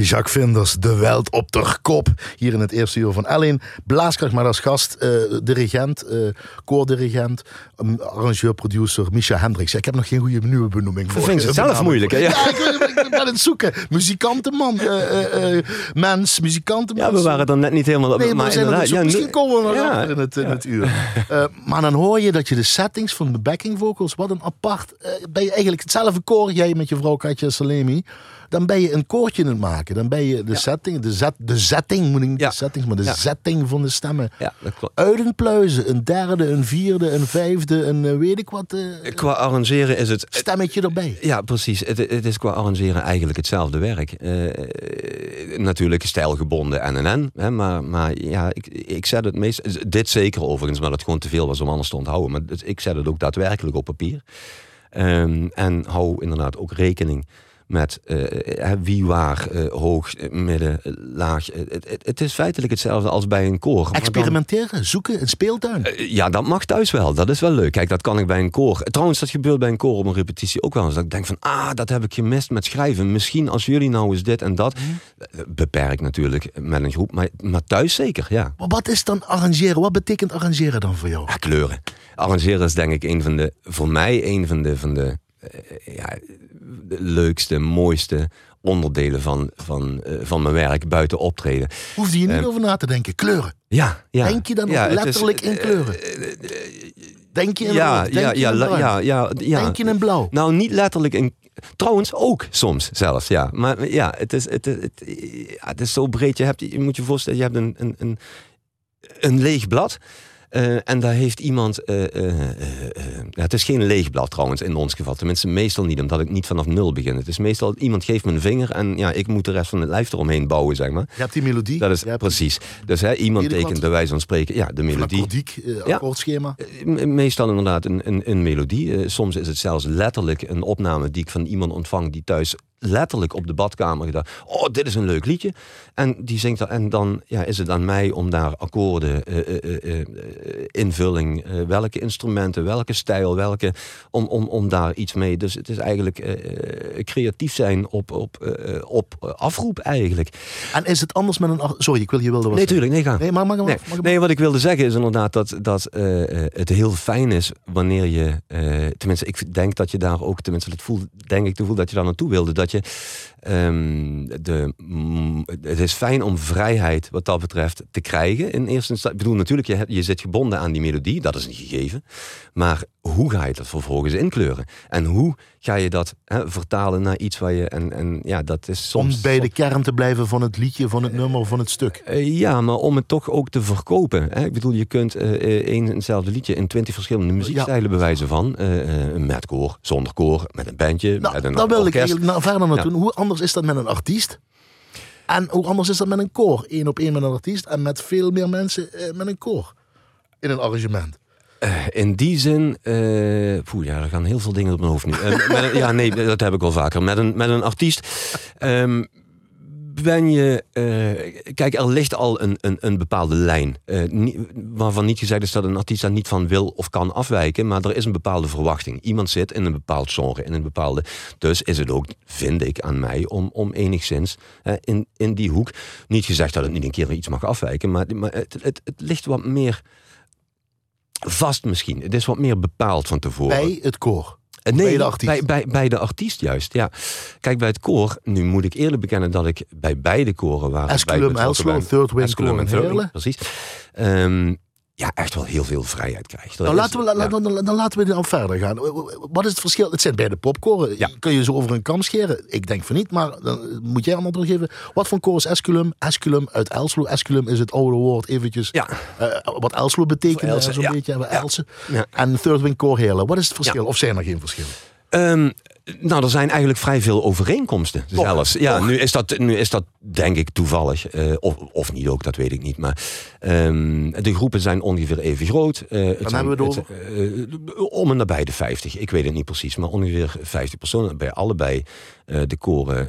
Jacques Vinders, de Welt op de kop. Hier in het eerste uur van Ellen. Blaaskracht, maar als gast, eh, dirigent, eh koordirigent, um, arrangeur, producer, Misha Hendricks. Ja, ik heb nog geen goede nieuwe benoeming voor. Dat vind je het zelf benaming moeilijk, hè? Ja. Ja, ik, ben- ik ben aan het zoeken. Muzikantenman, eh, mens, muzikantenman. Ja, we waren dan net niet helemaal op. Nee, maar, zo, ja, misschien komen we Ja. later in het, in het uur. Maar dan hoor je dat je de settings van de backing vocals, wat een apart, ben je eigenlijk hetzelfde koor, jij met je vrouw Katja Salemi. Dan ben je een koortje aan het maken. Dan ben je de setting, de, zet, de setting, moet ik niet Ja. de settings, maar de Ja. setting van de stemmen. Ja, dat klopt. Uit een pluizen, een derde, een vierde, een vijfde, een eh, weet ik wat eh, Qua arrangeren is het. stemmetje erbij. Ja, precies. Het, het is qua arrangeren eigenlijk hetzelfde werk. Eh, natuurlijk stijlgebonden en en en. Hè, maar, maar ja, ik, ik zet het meest. Dit zeker overigens, maar dat het gewoon te veel was om anders te onthouden. Maar ik zet het ook daadwerkelijk op papier. Ehm, en hou inderdaad ook rekening met eh, wie, waar, eh, hoog, eh, midden, laag. Het, het, het is feitelijk hetzelfde als bij een koor. dan- Experimenteren, zoeken, een speeltuin. Ja, dat mag thuis wel. Dat is wel leuk. Kijk, dat kan ik bij een koor. Trouwens, dat gebeurt bij een koor op een repetitie ook wel eens. Dat ik denk van, ah, dat heb ik gemist met schrijven. Misschien als jullie nou eens dit en dat. Eh, Beperkt natuurlijk met een groep. Maar, maar thuis zeker, ja. Maar wat is dan arrangeren? Wat betekent arrangeren dan voor jou? Ja, kleuren. Arrangeren is denk ik een van de, voor mij een van de, van de, ja, de leukste, mooiste onderdelen van, van, eh, van mijn werk buiten optreden. Hoefde je niet Eh, over na te denken. Kleuren. Ja, ja. Denk je dan ja, ook het is, letterlijk in eh, kleuren? Denk je in Ja, rood? Denk ja, je ja, in ja, ja, ja. Denk je in blauw? Nou, niet letterlijk in. Trouwens, ook soms zelfs, ja. Maar ja, het is, het, het, ja, het is zo breed. Je, hebt, je moet je voorstellen, je hebt een, een, een, een leeg blad. Eh, en daar heeft iemand. eh, eh, ja, het is geen leeg blad trouwens, in ons geval. Tenminste, meestal niet, omdat ik niet vanaf nul begin. Het is meestal iemand geeft me een vinger en ja, ik moet de rest van het lijf eromheen bouwen, zeg maar. Je hebt die melodie. Dat is hebt precies. Dus hè, iemand tekent bij wijze van spreken, ja, de een melodie. Ja. akkoordschema. Me- Meestal inderdaad een, een, een melodie. Soms is het zelfs letterlijk een opname die ik van iemand ontvang die thuis letterlijk op de badkamer gedaan. Oh, dit is een leuk liedje. En die zingt er. En dan ja, is het aan mij om daar akkoorden, eh, eh, eh, invulling, welke instrumenten, welke stijl, welke. Om, om, om daar iets mee. Dus het is eigenlijk creatief zijn op, op, op afroep eigenlijk. En is het anders met een... Sorry, ik wil je wilde Nee, tuurlijk, nee, ga. Nee, maar mag, mag, Nee, mag, nee, wat ik wilde zeggen is inderdaad dat, dat het heel fijn is wanneer je, tenminste, ik denk dat je daar ook, tenminste, dat voel, denk ik te voelen dat je daar naartoe wilde, dat je, ehm, de, mm, het is fijn om vrijheid wat dat betreft te krijgen in eerste instantie. Ik bedoel, natuurlijk, je, je zit gebonden aan die melodie, dat is een gegeven, maar hoe ga je dat vervolgens inkleuren? En hoe ga je dat hè, vertalen naar iets waar je, en, en ja, dat is soms... Om bij de kern te blijven van het liedje, van het nummer, van het stuk. Eh, ja, maar om het toch ook te verkopen. Hè? Ik bedoel, je kunt eh, eh, één en hetzelfde liedje in twintig verschillende muziekstijlen bewijzen van. eh, eh, met koor, zonder koor, met een bandje, Nou, met een daar wil ik nou, verder naartoe. Hoe anders is dat met een artiest? En hoe anders is dat met een koor? Eén op één met een artiest en met veel meer mensen eh, met een koor. In een arrangement. Eh, in die zin, eh poeh, ja, er gaan heel veel dingen op mijn hoofd nu. Eh, ja, nee, dat heb ik wel vaker. Met een, met een artiest ehm, ben je... kijk, er ligt al een, een, een bepaalde lijn. waarvan niet gezegd is dat een artiest daar niet van wil of kan afwijken. Maar er is een bepaalde verwachting. Iemand zit in een bepaald genre, in een bepaalde... Dus is het ook, vind ik, aan mij om, om enigszins in, in die hoek... Niet gezegd dat het niet een keer iets mag afwijken, maar, maar het, het, het ligt wat meer vast misschien. Het is wat meer bepaald van tevoren. Bij het koor. Eh, nee, bij de artiest. Bij, bij, bij de artiest juist, ja. Kijk, bij het koor, nu moet ik eerlijk bekennen dat ik bij beide koren waar Esculum, Elslo, Third Wing Esculum en in Third Wing, Heerlen. Precies. Ehm, ja, echt wel heel veel vrijheid krijgt. Nou, laten we, la- dan, dan laten we dan verder gaan. Wat is het verschil? Het zijn beide popkoren. Ja. Kun je ze over een kam scheren? Ik denk van niet, maar dan moet jij een antwoord geven. Wat voor koor is Esculum? Esculum uit Elslo. Esculum is het oude woord eventjes. Ja. eh, wat Elslo betekent, zo'n ja. beetje. Ja. Elsen. Ja. En Third Wing Heerlen. Wat is het verschil? Of zijn er geen verschillen? Ehm, nou, er zijn eigenlijk vrij veel overeenkomsten Toch, zelfs. Ja, toch. nu is, dat, nu is dat denk ik toevallig. eh, of, of niet ook, dat weet ik niet. Maar ehm, de groepen zijn ongeveer even groot. Eh, het zijn- hebben we het het, eh, om en nabij de 50. Ik weet het niet precies, maar ongeveer 50 personen. Bij allebei eh, de koren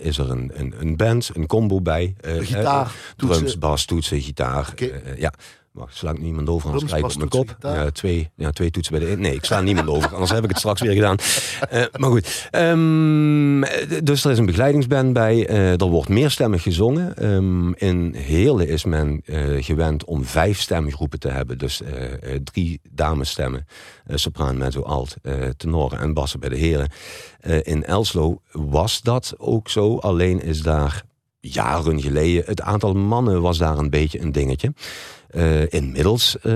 is er een, een, een band, een combo bij. Gitaar, eh, toetsen. drums, bas, toetsen, gitaar. Ja. Wacht, sla ik niemand over, anders krijg ik op mijn kop. Ja, twee, ja, twee toetsen bij de. Nee, ik sla niemand over, anders heb ik het straks weer gedaan. <laughs> Eh, maar goed, Ehm, dus er is een begeleidingsband bij. Eh, er wordt meerstemmig gezongen. Ehm, in Heerlen is men eh, gewend om vijf stemgroepen te hebben. Dus eh, eh, drie damesstemmen, eh, sopraan, mezzo, alt, eh, tenoren en bassen bij de heren. Eh, in Elslo was dat ook zo, alleen is daar jaren geleden. Het aantal mannen was daar een beetje een dingetje. Eh, inmiddels eh,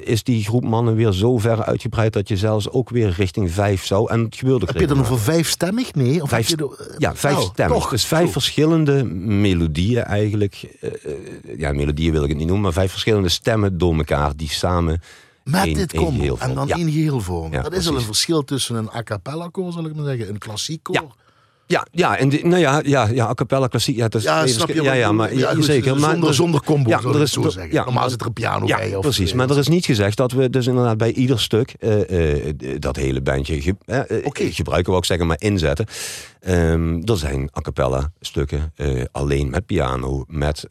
is die groep mannen weer zo ver uitgebreid dat je zelfs ook weer richting vijf zou. En het gebeurde Heb je dan over vijfstemmig? Nee. Of Vijf- je ja, vijf stemmen. toch. Dus vijf verschillende melodieën eigenlijk. Eh, ja, melodieën wil ik het niet noemen, maar vijf verschillende stemmen door elkaar die samen. Met één- dit combo. En dan Ja. één geheel vormen. Ja, dat is al een precies. verschil tussen een a cappella koor, zal ik maar zeggen. Een klassiek koor. Ja. Ja, ja, en die, nou ja, ja, ja, a cappella klassiek. Ja, dat is Ja, snap je? ja, maar ja, goed, zeker. Maar zonder, er- zonder combo, ja, er is- het zo zeggen. ja, Normaal zit er een piano ja, bij. Of, precies. eh, Maar er is niet gezegd dat we dus inderdaad bij ieder stuk eh, eh, dat hele bandje ge- gebruiken, wou ik zeggen, maar inzetten. Ehm, er zijn a cappella stukken alleen met piano, met,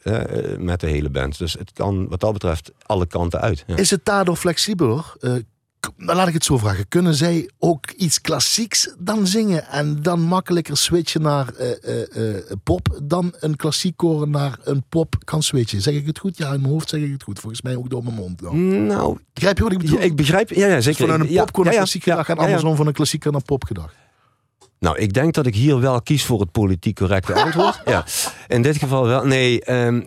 met de hele band. Dus het kan wat dat betreft alle kanten uit. Is het daardoor flexibeler? Laat ik het zo vragen. Kunnen zij ook iets klassieks dan zingen en dan makkelijker switchen naar eh, eh, eh, pop dan een klassiek koren naar een pop kan switchen? Zeg ik het goed? Ja, in mijn hoofd zeg ik het goed. Volgens mij ook door mijn mond. dan. Nou, Begrijp je wat ik bedoel? ja, ik begrijp. Ja, ja Dus zeker. vanuit een popcore naar klassiek gedacht en andersom van een klassieker naar pop gedacht. Nou, ik denk dat ik hier wel kies voor het politiek correcte antwoord. <laughs> ja. In dit geval wel. Nee, ehm,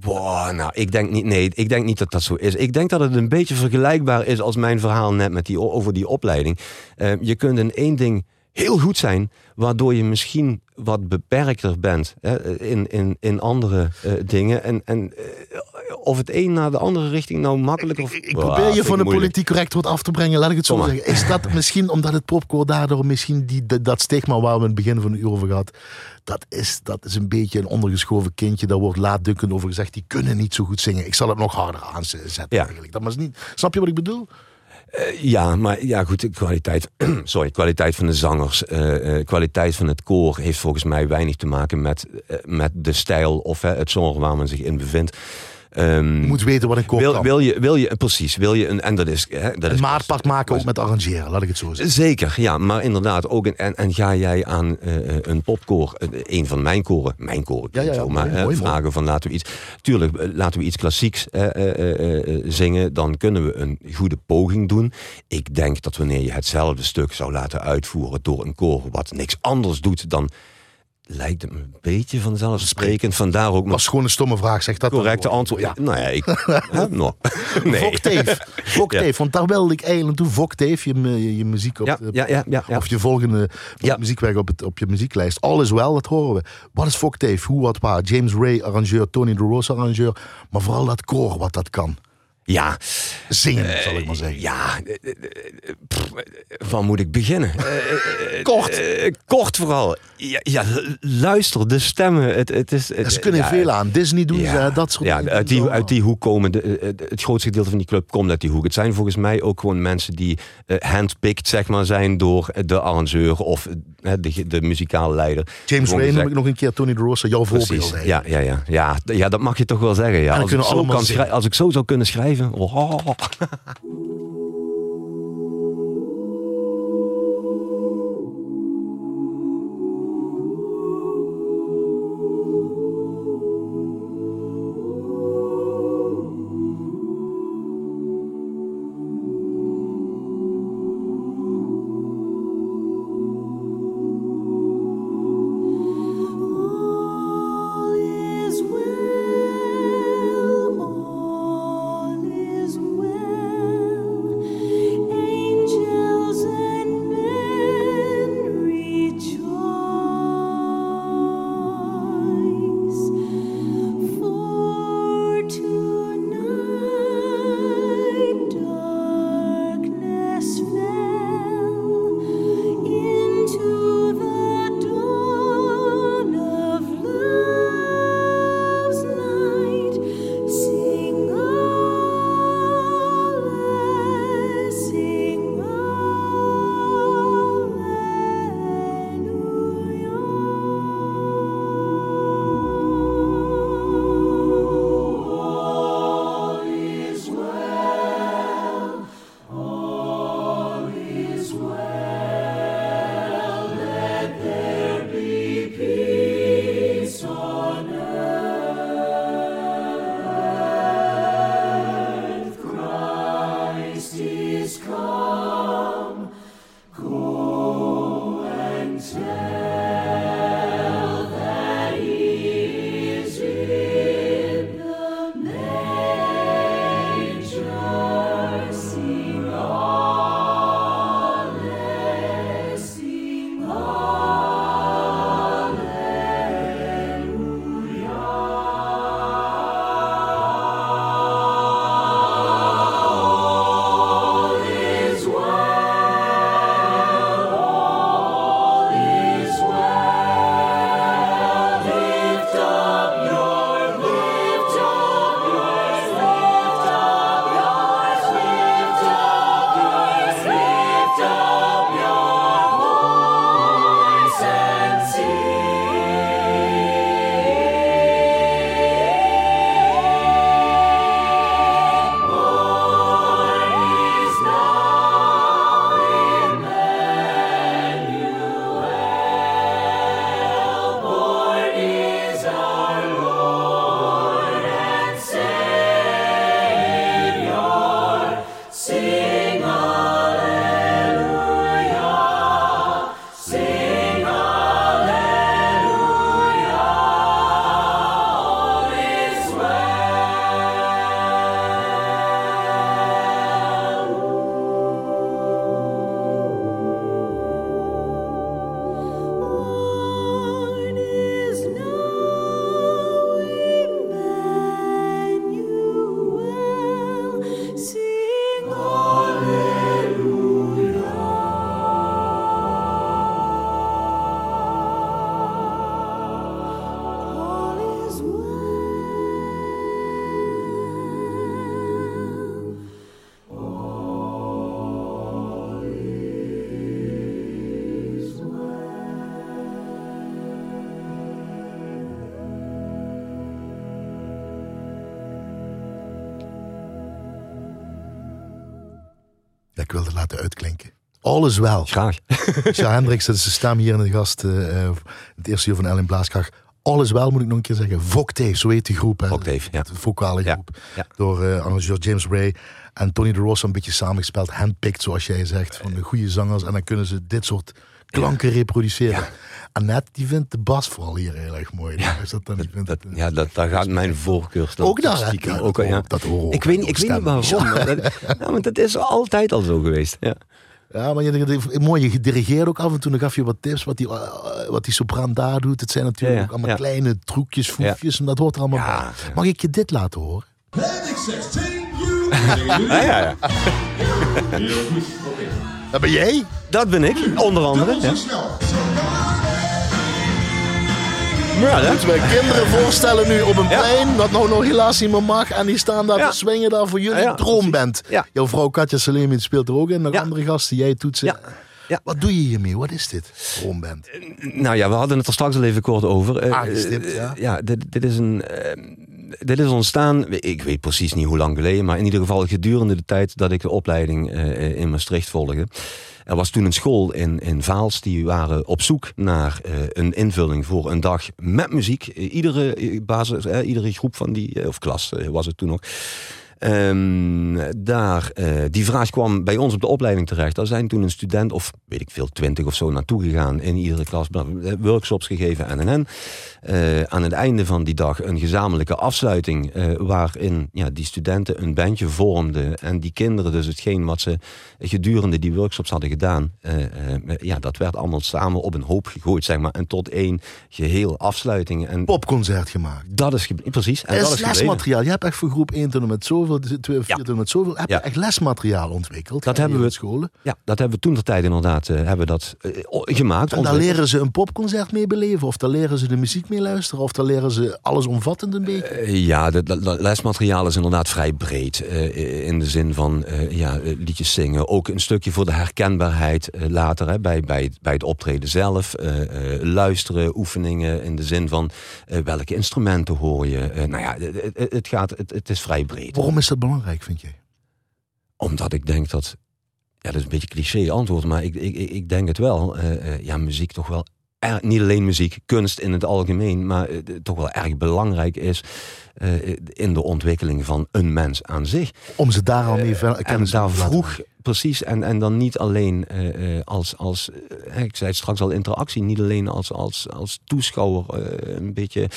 boah, nou, ik denk niet. Nee, ik denk niet dat dat zo is. Ik denk dat het een beetje vergelijkbaar is als mijn verhaal net met die, over die opleiding. Ehm, je kunt in één ding heel goed zijn, waardoor je misschien wat beperkter bent hè, in, in, in andere eh, dingen. En, en eh, of het een naar de andere richting nou makkelijker... Ik, of- ik, ik Boah, probeer je van de politiek correct wat af te brengen. Laat ik het zo Kom maar. zeggen. Is dat <laughs> misschien omdat het popcore daardoor misschien die, dat, dat stigma waar we in het begin van de uur over gehad. Dat is, dat is een beetje een ondergeschoven kindje. Daar wordt laatdunkend over gezegd. Die kunnen niet zo goed zingen. Ik zal het nog harder aanzetten Ja. eigenlijk. Dat was niet, snap je wat ik bedoel? Eh, ja, maar ja, goed, de kwaliteit, <clears throat> sorry, kwaliteit van de zangers, eh, kwaliteit van het koor heeft volgens mij weinig te maken met, met de stijl of het genre waar men zich in bevindt. Ehm, Je moet weten wat een koor wil, kan. wil je, wil je, precies, wil je een, en dat is, hè, dat een is maatpad maken ook met arrangeren. Laat ik het zo zeggen. Zeker, ja, maar inderdaad ook. Een, en, en ga jij aan eh, een popkoor, eh, een van mijn koren, mijn koren, Ja, ja, ja, zo, maar mooi, eh, mooi, vragen van laten we iets, tuurlijk, eh, laten we iets klassieks eh, eh, eh, eh, zingen, dan kunnen we een goede poging doen. Ik denk dat wanneer je hetzelfde stuk zou laten uitvoeren door een koor wat niks anders doet dan lijkt het me een beetje vanzelfsprekend. Vandaar ook was gewoon een stomme vraag. Zeg dat correcte antwoord. Ja. Nou ja, ik, <laughs> hè, <laughs> nee. Vokteef. Vokteef, want daar wilde ik eigenlijk naartoe. Vokteef, je, je, muziek op Ja, ja, ja. Of je volgende Ja. muziekwerk op, het, op je muzieklijst. All is wel, dat horen we. Wat is Vokteef? Hoe, wat, waar? James Ray, arrangeur. Tony De Rosa, arrangeur. Maar vooral dat koor, wat dat kan. ja, Zingen, zal ik maar zeggen. Ja, eh, eh, eh, pff, eh, waar moet ik beginnen? <laughs> Eh, eh, Kort. eh, kort vooral. Ja, ja, luister, de stemmen. Het, het is, het, Ze kunnen ja, veel aan. Disney doen ja, ze, dat soort ja, dingen. uit die, uit die hoek komen, de, eh, het grootste gedeelte van die club komt uit die hoek. Het zijn volgens mij ook gewoon mensen die eh, handpicked zeg maar, zijn door de arrangeur of eh, de, de muzikale leider. James Ray noem ik nog een keer. Tony De Rosa, jouw voorbeeld. Precies. Ja, ja, ja, ja, ja, dat mag je toch wel zeggen. Ja. Als, ik zo allemaal kan zingen. schrij- als ik zo zou kunnen schrijven. oh. 哈哈哈。<laughs> wilde laten uitklinken. All is wel. Graag. <laughs> Ja, Hendricks, dat is de stem hier in de gast. eh, eh, het eerste uur van Ellen Blaaskracht. All is wel, moet ik nog een keer zeggen. Voctave, zo heet die groep. Hè. Ja. De vocale Ja, groep. ja. Door arrangeur James Ray en Tony de Rosa een beetje samengespeeld. Handpicked, zoals jij zegt, van de goede zangers. En dan kunnen ze dit soort klanken reproduceren. Ja. Annette, die vindt de bas vooral hier heel erg mooi. Is dat dan vindt Dat, het, ja, dat, daar gaat mijn voorkeur staan. Ook daar? Stiekem Ja, ook, dat ja. hoor- dat horen we Ik weet, ik weet niet waarom. maar dat, <laughs> ja, maar dat is altijd al zo geweest. Ja. Ja, maar je, je- mooi, je dirigeert ook af en toe. Dan gaf je wat tips wat die, eh, wat die sopraan daar doet. Het zijn natuurlijk Ja, ja, ook allemaal ja. kleine trucjes, foefjes. En dat hoort er allemaal Ja, bij. ja. Mag ik je dit laten horen? Panic 16, you. <laughs> Ja, ja, ja. <laughs> Dat ben jij? Dat ben ik, onder andere. Ja. Ja, hè? Moeten wij kinderen voorstellen nu op een Ja. plein, dat nou nog helaas niet meer mag. En die staan daar Ja. te swingen daar voor jullie Ja, droomband. Ja. Jouw vrouw Katja Salemi speelt er ook in. Nog Ja. andere gasten, jij toetsen. Ja. Ja. Wat doe je hiermee? Wat is dit? Droomband. Nou ja, we hadden het er straks al even kort over. Eh, Aangestipt, eh, ja. ja, dit, dit is een. eh, dit is ontstaan, ik weet precies niet hoe lang geleden, maar in ieder geval gedurende de tijd dat ik de opleiding eh, in Maastricht volgde. Er was toen een school in, in Vaals, die waren op zoek naar eh, een invulling voor een dag met muziek. Iedere eh, basis, iedere groep van die, of klas was het toen nog. Ehm, daar, die vraag kwam bij ons op de opleiding terecht. Daar zijn toen een student of weet ik veel, twintig of zo naartoe gegaan. In iedere klas workshops gegeven en en en. Eh, aan het einde van die dag een gezamenlijke afsluiting. eh, waarin ja, die studenten een bandje vormden. En die kinderen dus hetgeen wat ze gedurende die workshops hadden gedaan. eh, ja, dat werd allemaal samen op een hoop gegooid, zeg maar. En tot één geheel afsluiting. En Popconcert gemaakt. dat is precies. En Dat is lesmateriaal. Je hebt echt voor groep 1 tot en met zoveel, 2 of 4 Ja. tot en met zoveel, heb je Ja. echt lesmateriaal ontwikkeld. Dat hebben we- scholen. Ja, dat hebben we toen de tijd inderdaad hebben we dat, gemaakt. En daar leren ze een popconcert mee beleven, of daar leren ze de muziek mee luisteren, of daar leren ze allesomvattend een beetje. Eh, Ja, de lesmateriaal is inderdaad vrij breed. eh, in de zin van eh, ja, liedjes zingen. Ook een stukje voor de herkenbaarheid later hè, bij, bij, bij het optreden zelf. luisteren, oefeningen in de zin van welke instrumenten hoor je. Nou ja, het, het, het gaat, het, het is vrij breed. Waarom is dat belangrijk, vind jij? Omdat ik denk dat. Ja, dat is een beetje cliché antwoord, maar ik, ik, ik- denk het wel. ja, muziek toch wel. Niet alleen muziek, kunst in het algemeen, maar eh, toch wel erg belangrijk is eh, in de ontwikkeling van een mens aan zich. Om ze daar al mee ver- En kennis te laten vroeg, precies, en, en dan niet alleen eh, eh, als, als eh, ik zei het straks al, interactie, niet alleen als, als, als toeschouwer, eh, een beetje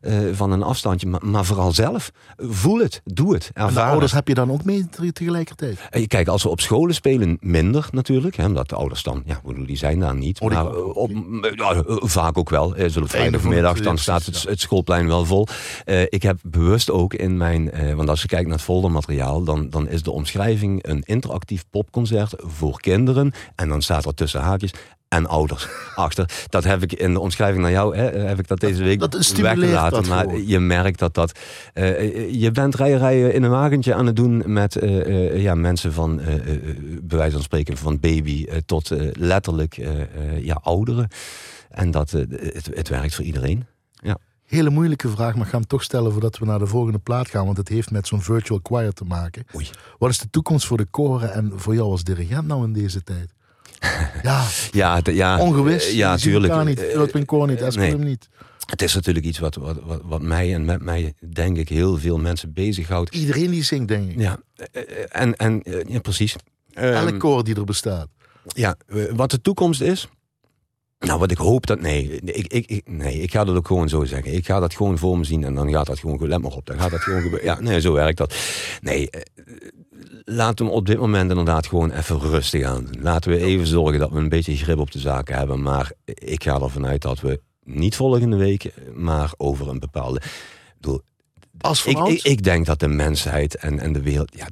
eh, van een afstandje, maar, maar vooral zelf. Voel het, doe het, En de ouders het. heb je dan ook mee te- tegelijkertijd? Eh, Kijk, als we op scholen spelen, minder natuurlijk. Hè, omdat de ouders dan, ja, bedoel, die zijn daar niet. Oh, maar eh, op, ja, eh, vaak ook wel. Eh, Zullen vrijdagmiddag, dan staat het, het schoolplein wel vol. Eh, ik heb bewust ook in mijn, eh, want als je kijkt naar het foldermateriaal, dan, dan is de omschrijving een interactief popconcert voor kinderen. En dan staat er tussen haakjes en ouders <laughs> achter. Dat heb ik in de omschrijving naar jou, hè, heb ik dat deze week dat weggelaten. dat maar gewoon. je merkt dat dat. eh, je bent rijen in een wagentje aan het doen met eh, eh, ja, mensen van, eh, eh, bij wijze van spreken, van baby eh, tot eh, letterlijk eh, eh, ja, ouderen. En dat, eh, het, het werkt voor iedereen. Hele moeilijke vraag, maar ik ga hem toch stellen voordat we naar de volgende plaat gaan. Want het heeft met zo'n virtual choir te maken. Oei. Wat is de toekomst voor de koren en voor jou als dirigent nou in deze tijd? <laughs> Ja, Ja, de- ja, ongewis. eh, ja, tuurlijk. elkaar niet, Eh, Philip Koor niet, Espen nee. hem niet. Het is natuurlijk iets wat, wat, wat, wat mij en met mij, denk ik, heel veel mensen bezighoudt. Iedereen die zingt, denk ik. Ja, eh, eh, en, en eh, ja, precies. Ehm, Elk koor die er bestaat. Ja, eh, wat de toekomst is. Nou, wat ik hoop dat. Nee ik, ik, nee, ik ga dat ook gewoon zo zeggen. Ik ga dat gewoon voor me zien en dan gaat dat gewoon. Let maar op, dan gaat dat gewoon gebeuren. Ja, nee, zo werkt dat. Nee, eh, laten we op dit moment inderdaad gewoon even rustig aan. Laten we even zorgen dat we een beetje grip op de zaken hebben. Maar ik ga ervan uit dat we niet volgende week, maar over een bepaalde. Ik bedoel, Als van ik, ik, ik denk dat de mensheid en, en de wereld. Ja,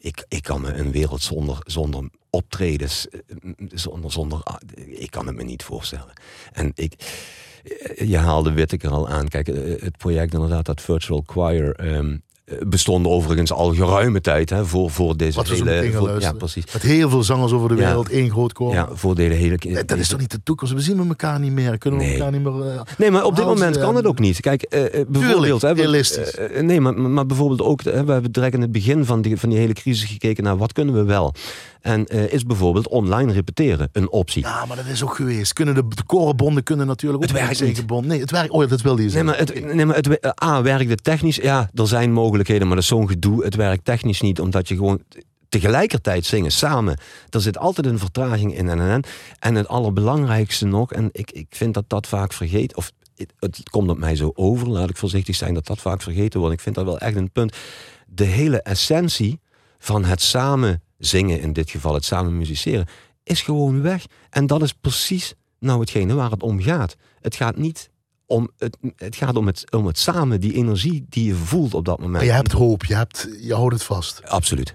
ik, ik kan me een wereld zonder, zonder optredens. eh, Zonder, zonder, ah, ik kan het me niet voorstellen. En ik. eh, Je haalde Whittaker al aan. Kijk, eh, het project inderdaad, dat Virtual Choir. ehm, eh, bestonden overigens al geruime tijd hè, voor, voor deze Wat we hele... voor- ja, precies. Met heel veel zangers over de Ja. wereld, één groot koor. Ja, voor deze hele... Eh, Dat is toch niet de toekomst? We zien elkaar niet meer. Kunnen we Nee. elkaar niet meer... eh, Nee, maar op dit moment kan het ook niet. Kijk, eh, bijvoorbeeld... we- realistisch. nee, maar, maar bijvoorbeeld ook... we hebben direct in het begin van die, van die hele crisis gekeken naar wat kunnen we wel. En is bijvoorbeeld online repeteren een optie. Ja, maar dat is ook geweest. Kunnen de, de korenbonden kunnen natuurlijk ook Het werkt niet. Nee, het werkt. Oh, ja, dat wilde je Nee, zeggen. maar het, nee, maar het we- A, werkt het technisch? Ja, er zijn maar dat is zo'n gedoe. Het werkt technisch niet, omdat je gewoon tegelijkertijd zingen, samen. Er zit altijd een vertraging in en en het allerbelangrijkste nog, en ik, ik vind dat dat vaak vergeet... of het, het komt op mij zo over, laat ik voorzichtig zijn... dat dat vaak vergeten wordt. Ik vind dat wel echt een punt. De hele essentie van het samen zingen, in dit geval het samen musiceren... is gewoon weg. En dat is precies nou hetgene waar het om gaat. Het gaat niet om het, het gaat om het, om het samen, die energie die je voelt op dat moment. Je hebt hoop. Je, hebt, je houdt het vast. Absoluut.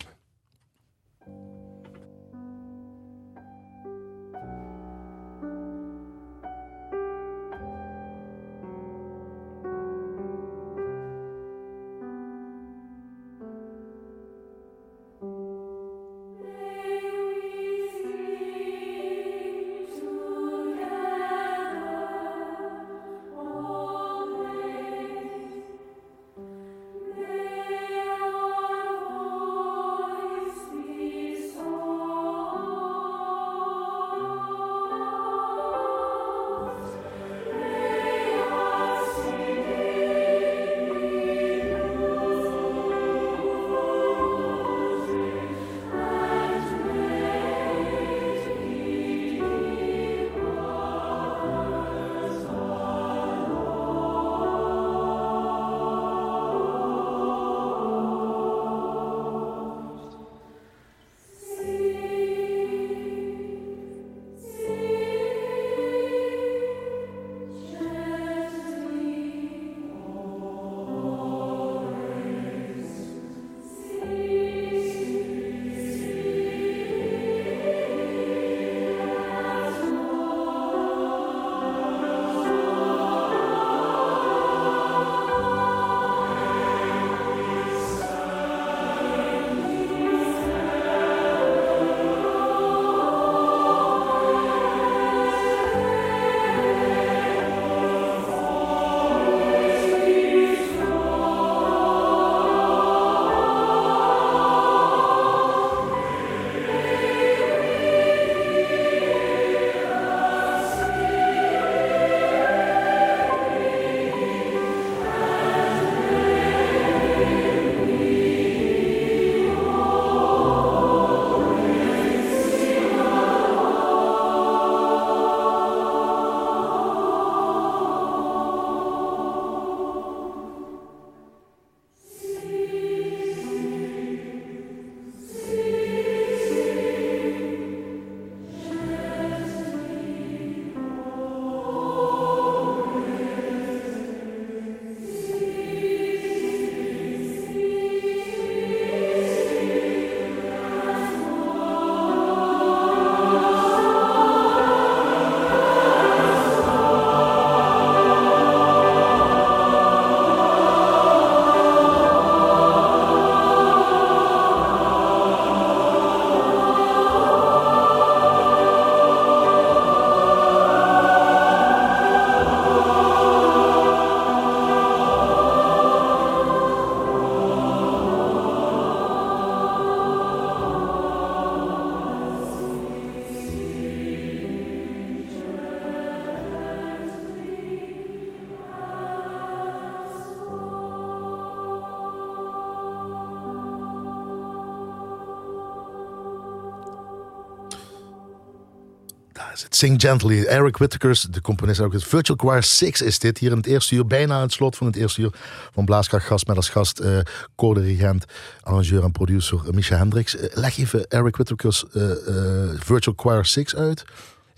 Gently. Eric Whittakers, de componist. Ook het Virtual Choir 6 is dit. Hier in het eerste uur, bijna aan het slot van het eerste uur. Van Blaaskracht Gast met als gast eh koordirigent, arrangeur en producer eh, Misha Hendricks. Eh, leg even Eric Whittakers eh, eh, Virtual Choir 6 uit.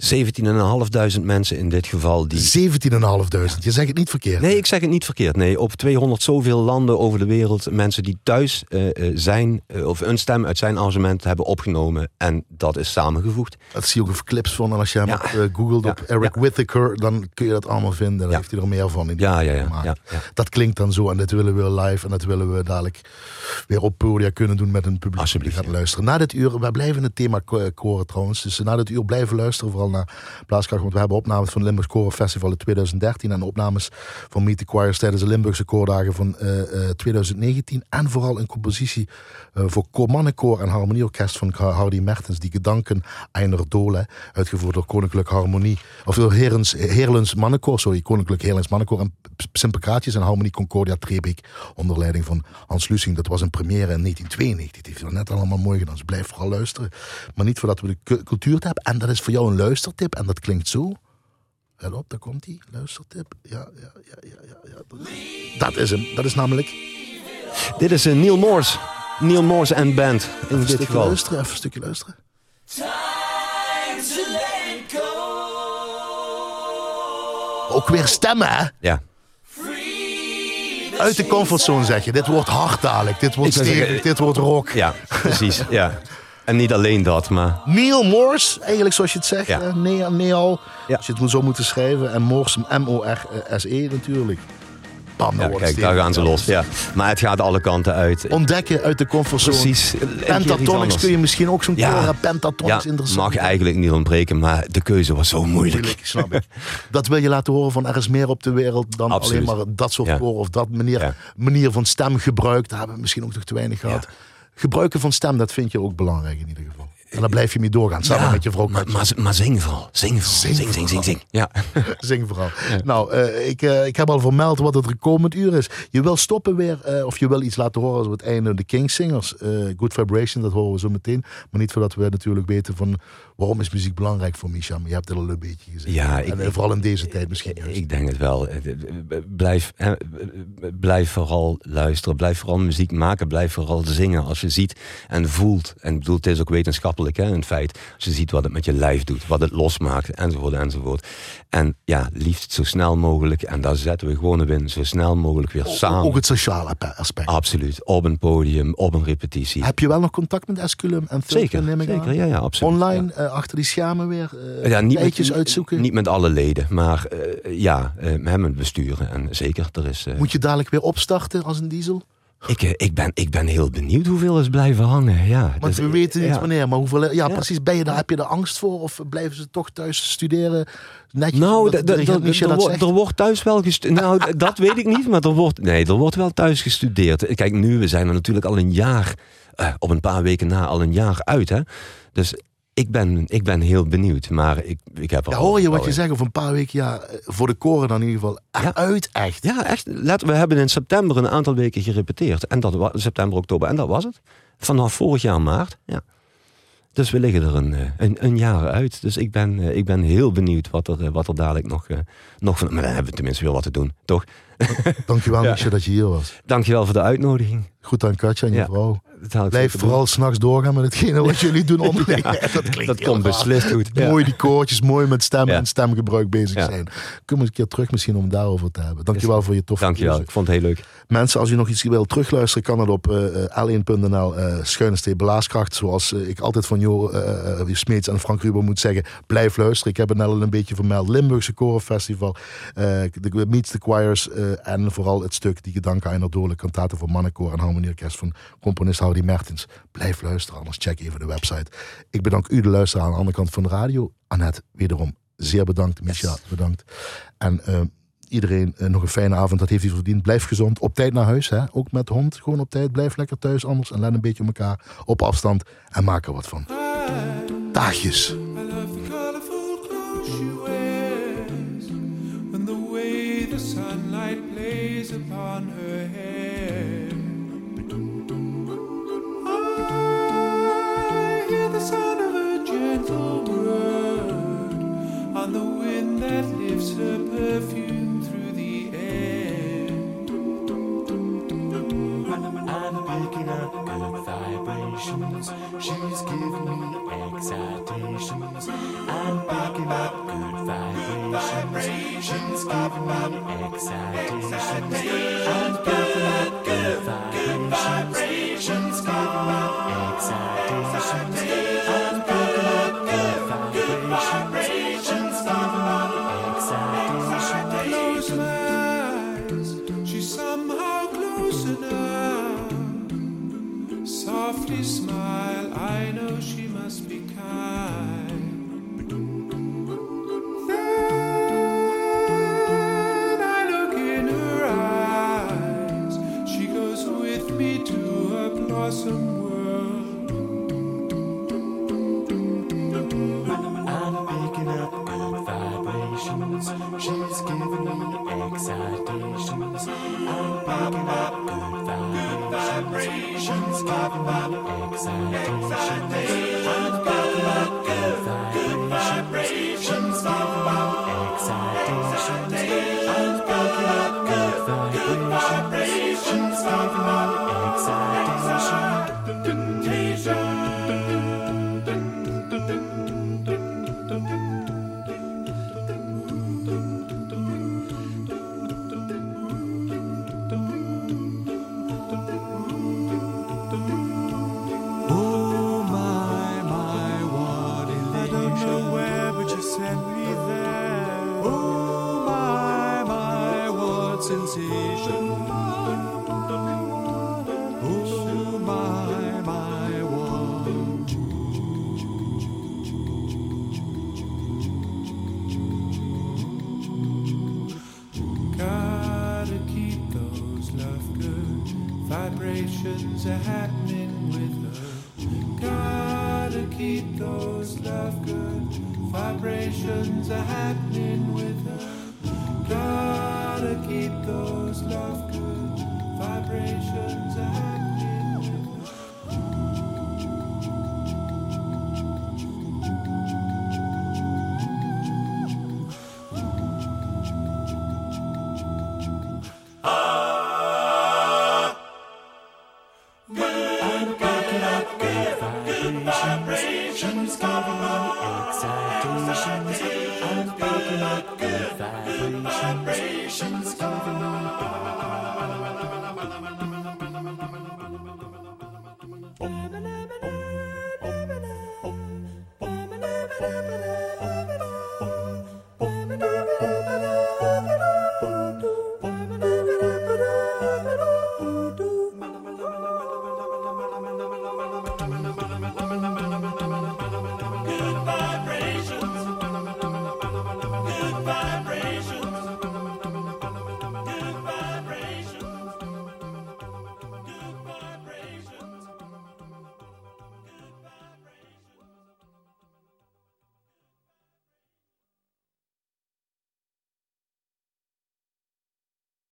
17.500 mensen in dit geval die 17.500. Je zegt het niet verkeerd. Nee, ik zeg het niet verkeerd. Nee, op 200 zoveel landen over de wereld. Mensen die thuis eh, eh, zijn, eh, of een stem uit zijn arrangement hebben opgenomen. En dat is samengevoegd. Dat zie je ook clips van. En als je hem Ja. op, googelt Ja. op Eric Ja. Whittaker, dan kun je dat allemaal vinden. Dan heeft hij er meer van. In Ja, ja, ja. Dat klinkt dan zo. En dat willen we live. En dat willen we dadelijk weer op podia kunnen doen met een publiek die Alsjeblieft, gaat luisteren. Na dit uur, wij blijven het thema ko- koren trouwens. Dus na dit uur blijven luisteren. Vooral naar Blaaskracht. Want we hebben opnames van het Limburgs Koren Festival in 2013. En opnames van Meet the Choirs tijdens de Limburgse koordagen van eh, eh, 2019. En vooral een compositie eh, voor koor- mannenkoor en harmonieorkest van Hardy Mertens. Die gedanken Einer Dole. Uitgevoerd door Koninklijk Harmonie. Of door Herens, Heerlens Mannenkoor. Sorry, Koninklijk Heerlens Mannenkoor. En Sympakraatjes en Harmonie Concordia Trebeek. Onder leiding van Hans Lusing. Dat was een première in 1992. Die heeft het net allemaal mooi gedaan. Dus blijf vooral luisteren. Maar niet voordat we de cu- cultuurtip hebben. En dat is voor jou een luistertip. En dat klinkt zo. Let op, daar komt die luistertip. Ja, ja, ja, ja, ja. ja. Dat is hem. Dat is namelijk. Dit is een Neil Morse. Neil Morse en Band. In Even een dit stukje geval. luisteren. Even een stukje luisteren. Ook weer stemmen, hè? Ja. Uit de comfortzone zeg je. Dit wordt hard dadelijk. Dit wordt stevig. Dit wordt rock. ja, precies. Ja. <laughs> En niet alleen dat, maar Neil Morse, eigenlijk zoals je het zegt. Ja. Neil. Ja. Als je het moet zo moeten schrijven. En Morse, M-O-R-S-E natuurlijk. Bam, ja, kijk, daar gaan ze los. Ja. Maar het gaat alle kanten uit. Ontdekken uit de comfortzone. Precies. Pentatonics kun je misschien ook zo'n Ja. hebben. Pentatonics Ja, interessant. mag eigenlijk niet ontbreken, maar de keuze was zo moeilijk. Moeilijk, snap ik. <laughs> Dat wil je laten horen van er is meer op de wereld dan Absoluut. alleen maar dat soort Ja. of dat manier, manier van stemgebruik. Daar hebben we misschien ook nog te weinig gehad. Gebruiken van stem, dat vind je ook belangrijk in ieder geval. En dan blijf je mee doorgaan, samen Ja, met je vrouw maar, maar, maar zing vooral. Zing vooral. Zing Zing, zing, zing, zing. Ja. <laughs> <laughs> Zing vooral. Nou, eh, ik, eh, ik heb al vermeld wat het komend uur is. Je wil stoppen weer, eh, of je wil iets laten horen als het einde de King Singers. Good Vibration, dat horen we zo meteen. Maar niet voordat we natuurlijk weten van waarom is muziek belangrijk voor Misha. Maar je hebt het al een beetje gezegd. Ja, ik- en eh, ik- vooral in deze tijd misschien juist. Ik denk het wel. Blijf, eh, blijf vooral luisteren. Blijf vooral muziek maken. Blijf vooral zingen. Als je ziet en voelt. En ik bedoel, het is ook wetenschappelijk, hè, in feit. Als je ziet wat het met je lijf doet. Wat het losmaakt. Enzovoort, enzovoort. En ja, liefst zo snel mogelijk. En daar zetten we gewoon op in. Zo snel mogelijk weer samen. Ook het sociale aspect. Absoluut. Op een podium, op een repetitie. Heb je wel nog contact met Esculum en Zeker, neem ik aan? zeker. Ja, ja, absoluut. Online, Ja. Eh, achter die schermen weer, eh Ja, niet met, uitzoeken? Niet met alle leden, maar eh, ja, met hem het besturen. En zeker, er is... Moet je dadelijk weer opstarten als een diesel? ik, ik, ben, ik ben heel benieuwd hoeveel is blijven hangen. Ja, Want dus, we weten niet ja. wanneer, maar hoeveel... Ja, Ja. precies. Ben je daar, heb je er angst voor? Of blijven ze toch thuis studeren? Netjes, Nou, er dat wordt- thuis wel gestudeerd. <laughs> Nou, dat weet ik niet, maar er wordt, nee, er wordt wel thuis gestudeerd. Kijk, nu, we zijn er natuurlijk al een jaar, op een paar weken na, al een jaar uit. Hè? Dus ik ben, ik ben heel benieuwd. Maar ik, ik heb er Ja, al hoor je wat je zegt over een paar weken? Ja, voor de koren dan in ieder geval. Ja. Uit, echt. Ja, echt. Let, we hebben in september een aantal weken gerepeteerd. En dat was september, oktober. En dat was het. Vanaf vorig jaar maart. Ja. Dus we liggen er een, eh, een, een jaar uit. Dus ik ben, eh, ik ben heel benieuwd wat er, eh, wat er dadelijk nog, nog van. Maar dan hebben we tenminste weer wat te doen, toch? <laughs> Dankjewel, Ja. Michel, dat je hier was. Dankjewel voor de uitnodiging. Goed aan Katja en je Ja. vrouw. Blijf vooral s'nachts doorgaan met hetgene wat jullie doen <laughs> onderling. Ja, <laughs> dat klinkt Dat komt beslist goed. Ja. Mooi die koortjes, mooi met Ja. en stemgebruik bezig zijn. Kunnen we eens een keer terug misschien om het daarover te hebben. Dankjewel voor je toffe Dankjewel, ik vond het heel leuk. Mensen, als u nog iets wilt terugluisteren, kan dat op eh, l1.nl uh, schuine blaaskracht. Zoals ik altijd van Jo eh, Smeets en Frank Ruber moet zeggen, blijf luisteren. Ik heb het net al een beetje vermeld. Limburgse Korenfestival, de Meets the Choirs eh, en vooral het stuk Die Gedanken aan Dole, kantaten voor mannenkoor en harmonieorkest van componist Hardy Mertens. Blijf luisteren, anders check even de website. Ik bedank u, de luisteraar aan de andere kant van de radio. Annette, wederom zeer bedankt. Misha, bedankt. En eh, iedereen eh, nog een fijne avond. Dat heeft hij verdiend. Blijf gezond. Op tijd naar huis. Hè? Ook met de hond. Gewoon op tijd. Blijf lekker thuis anders. En let een beetje op elkaar. Op afstand. En maak er wat van. Daagjes. to My, my, what sensation! My, my, what. Gotta keep those love good vibrations are happening with her. Gotta keep those love good vibrations are happening.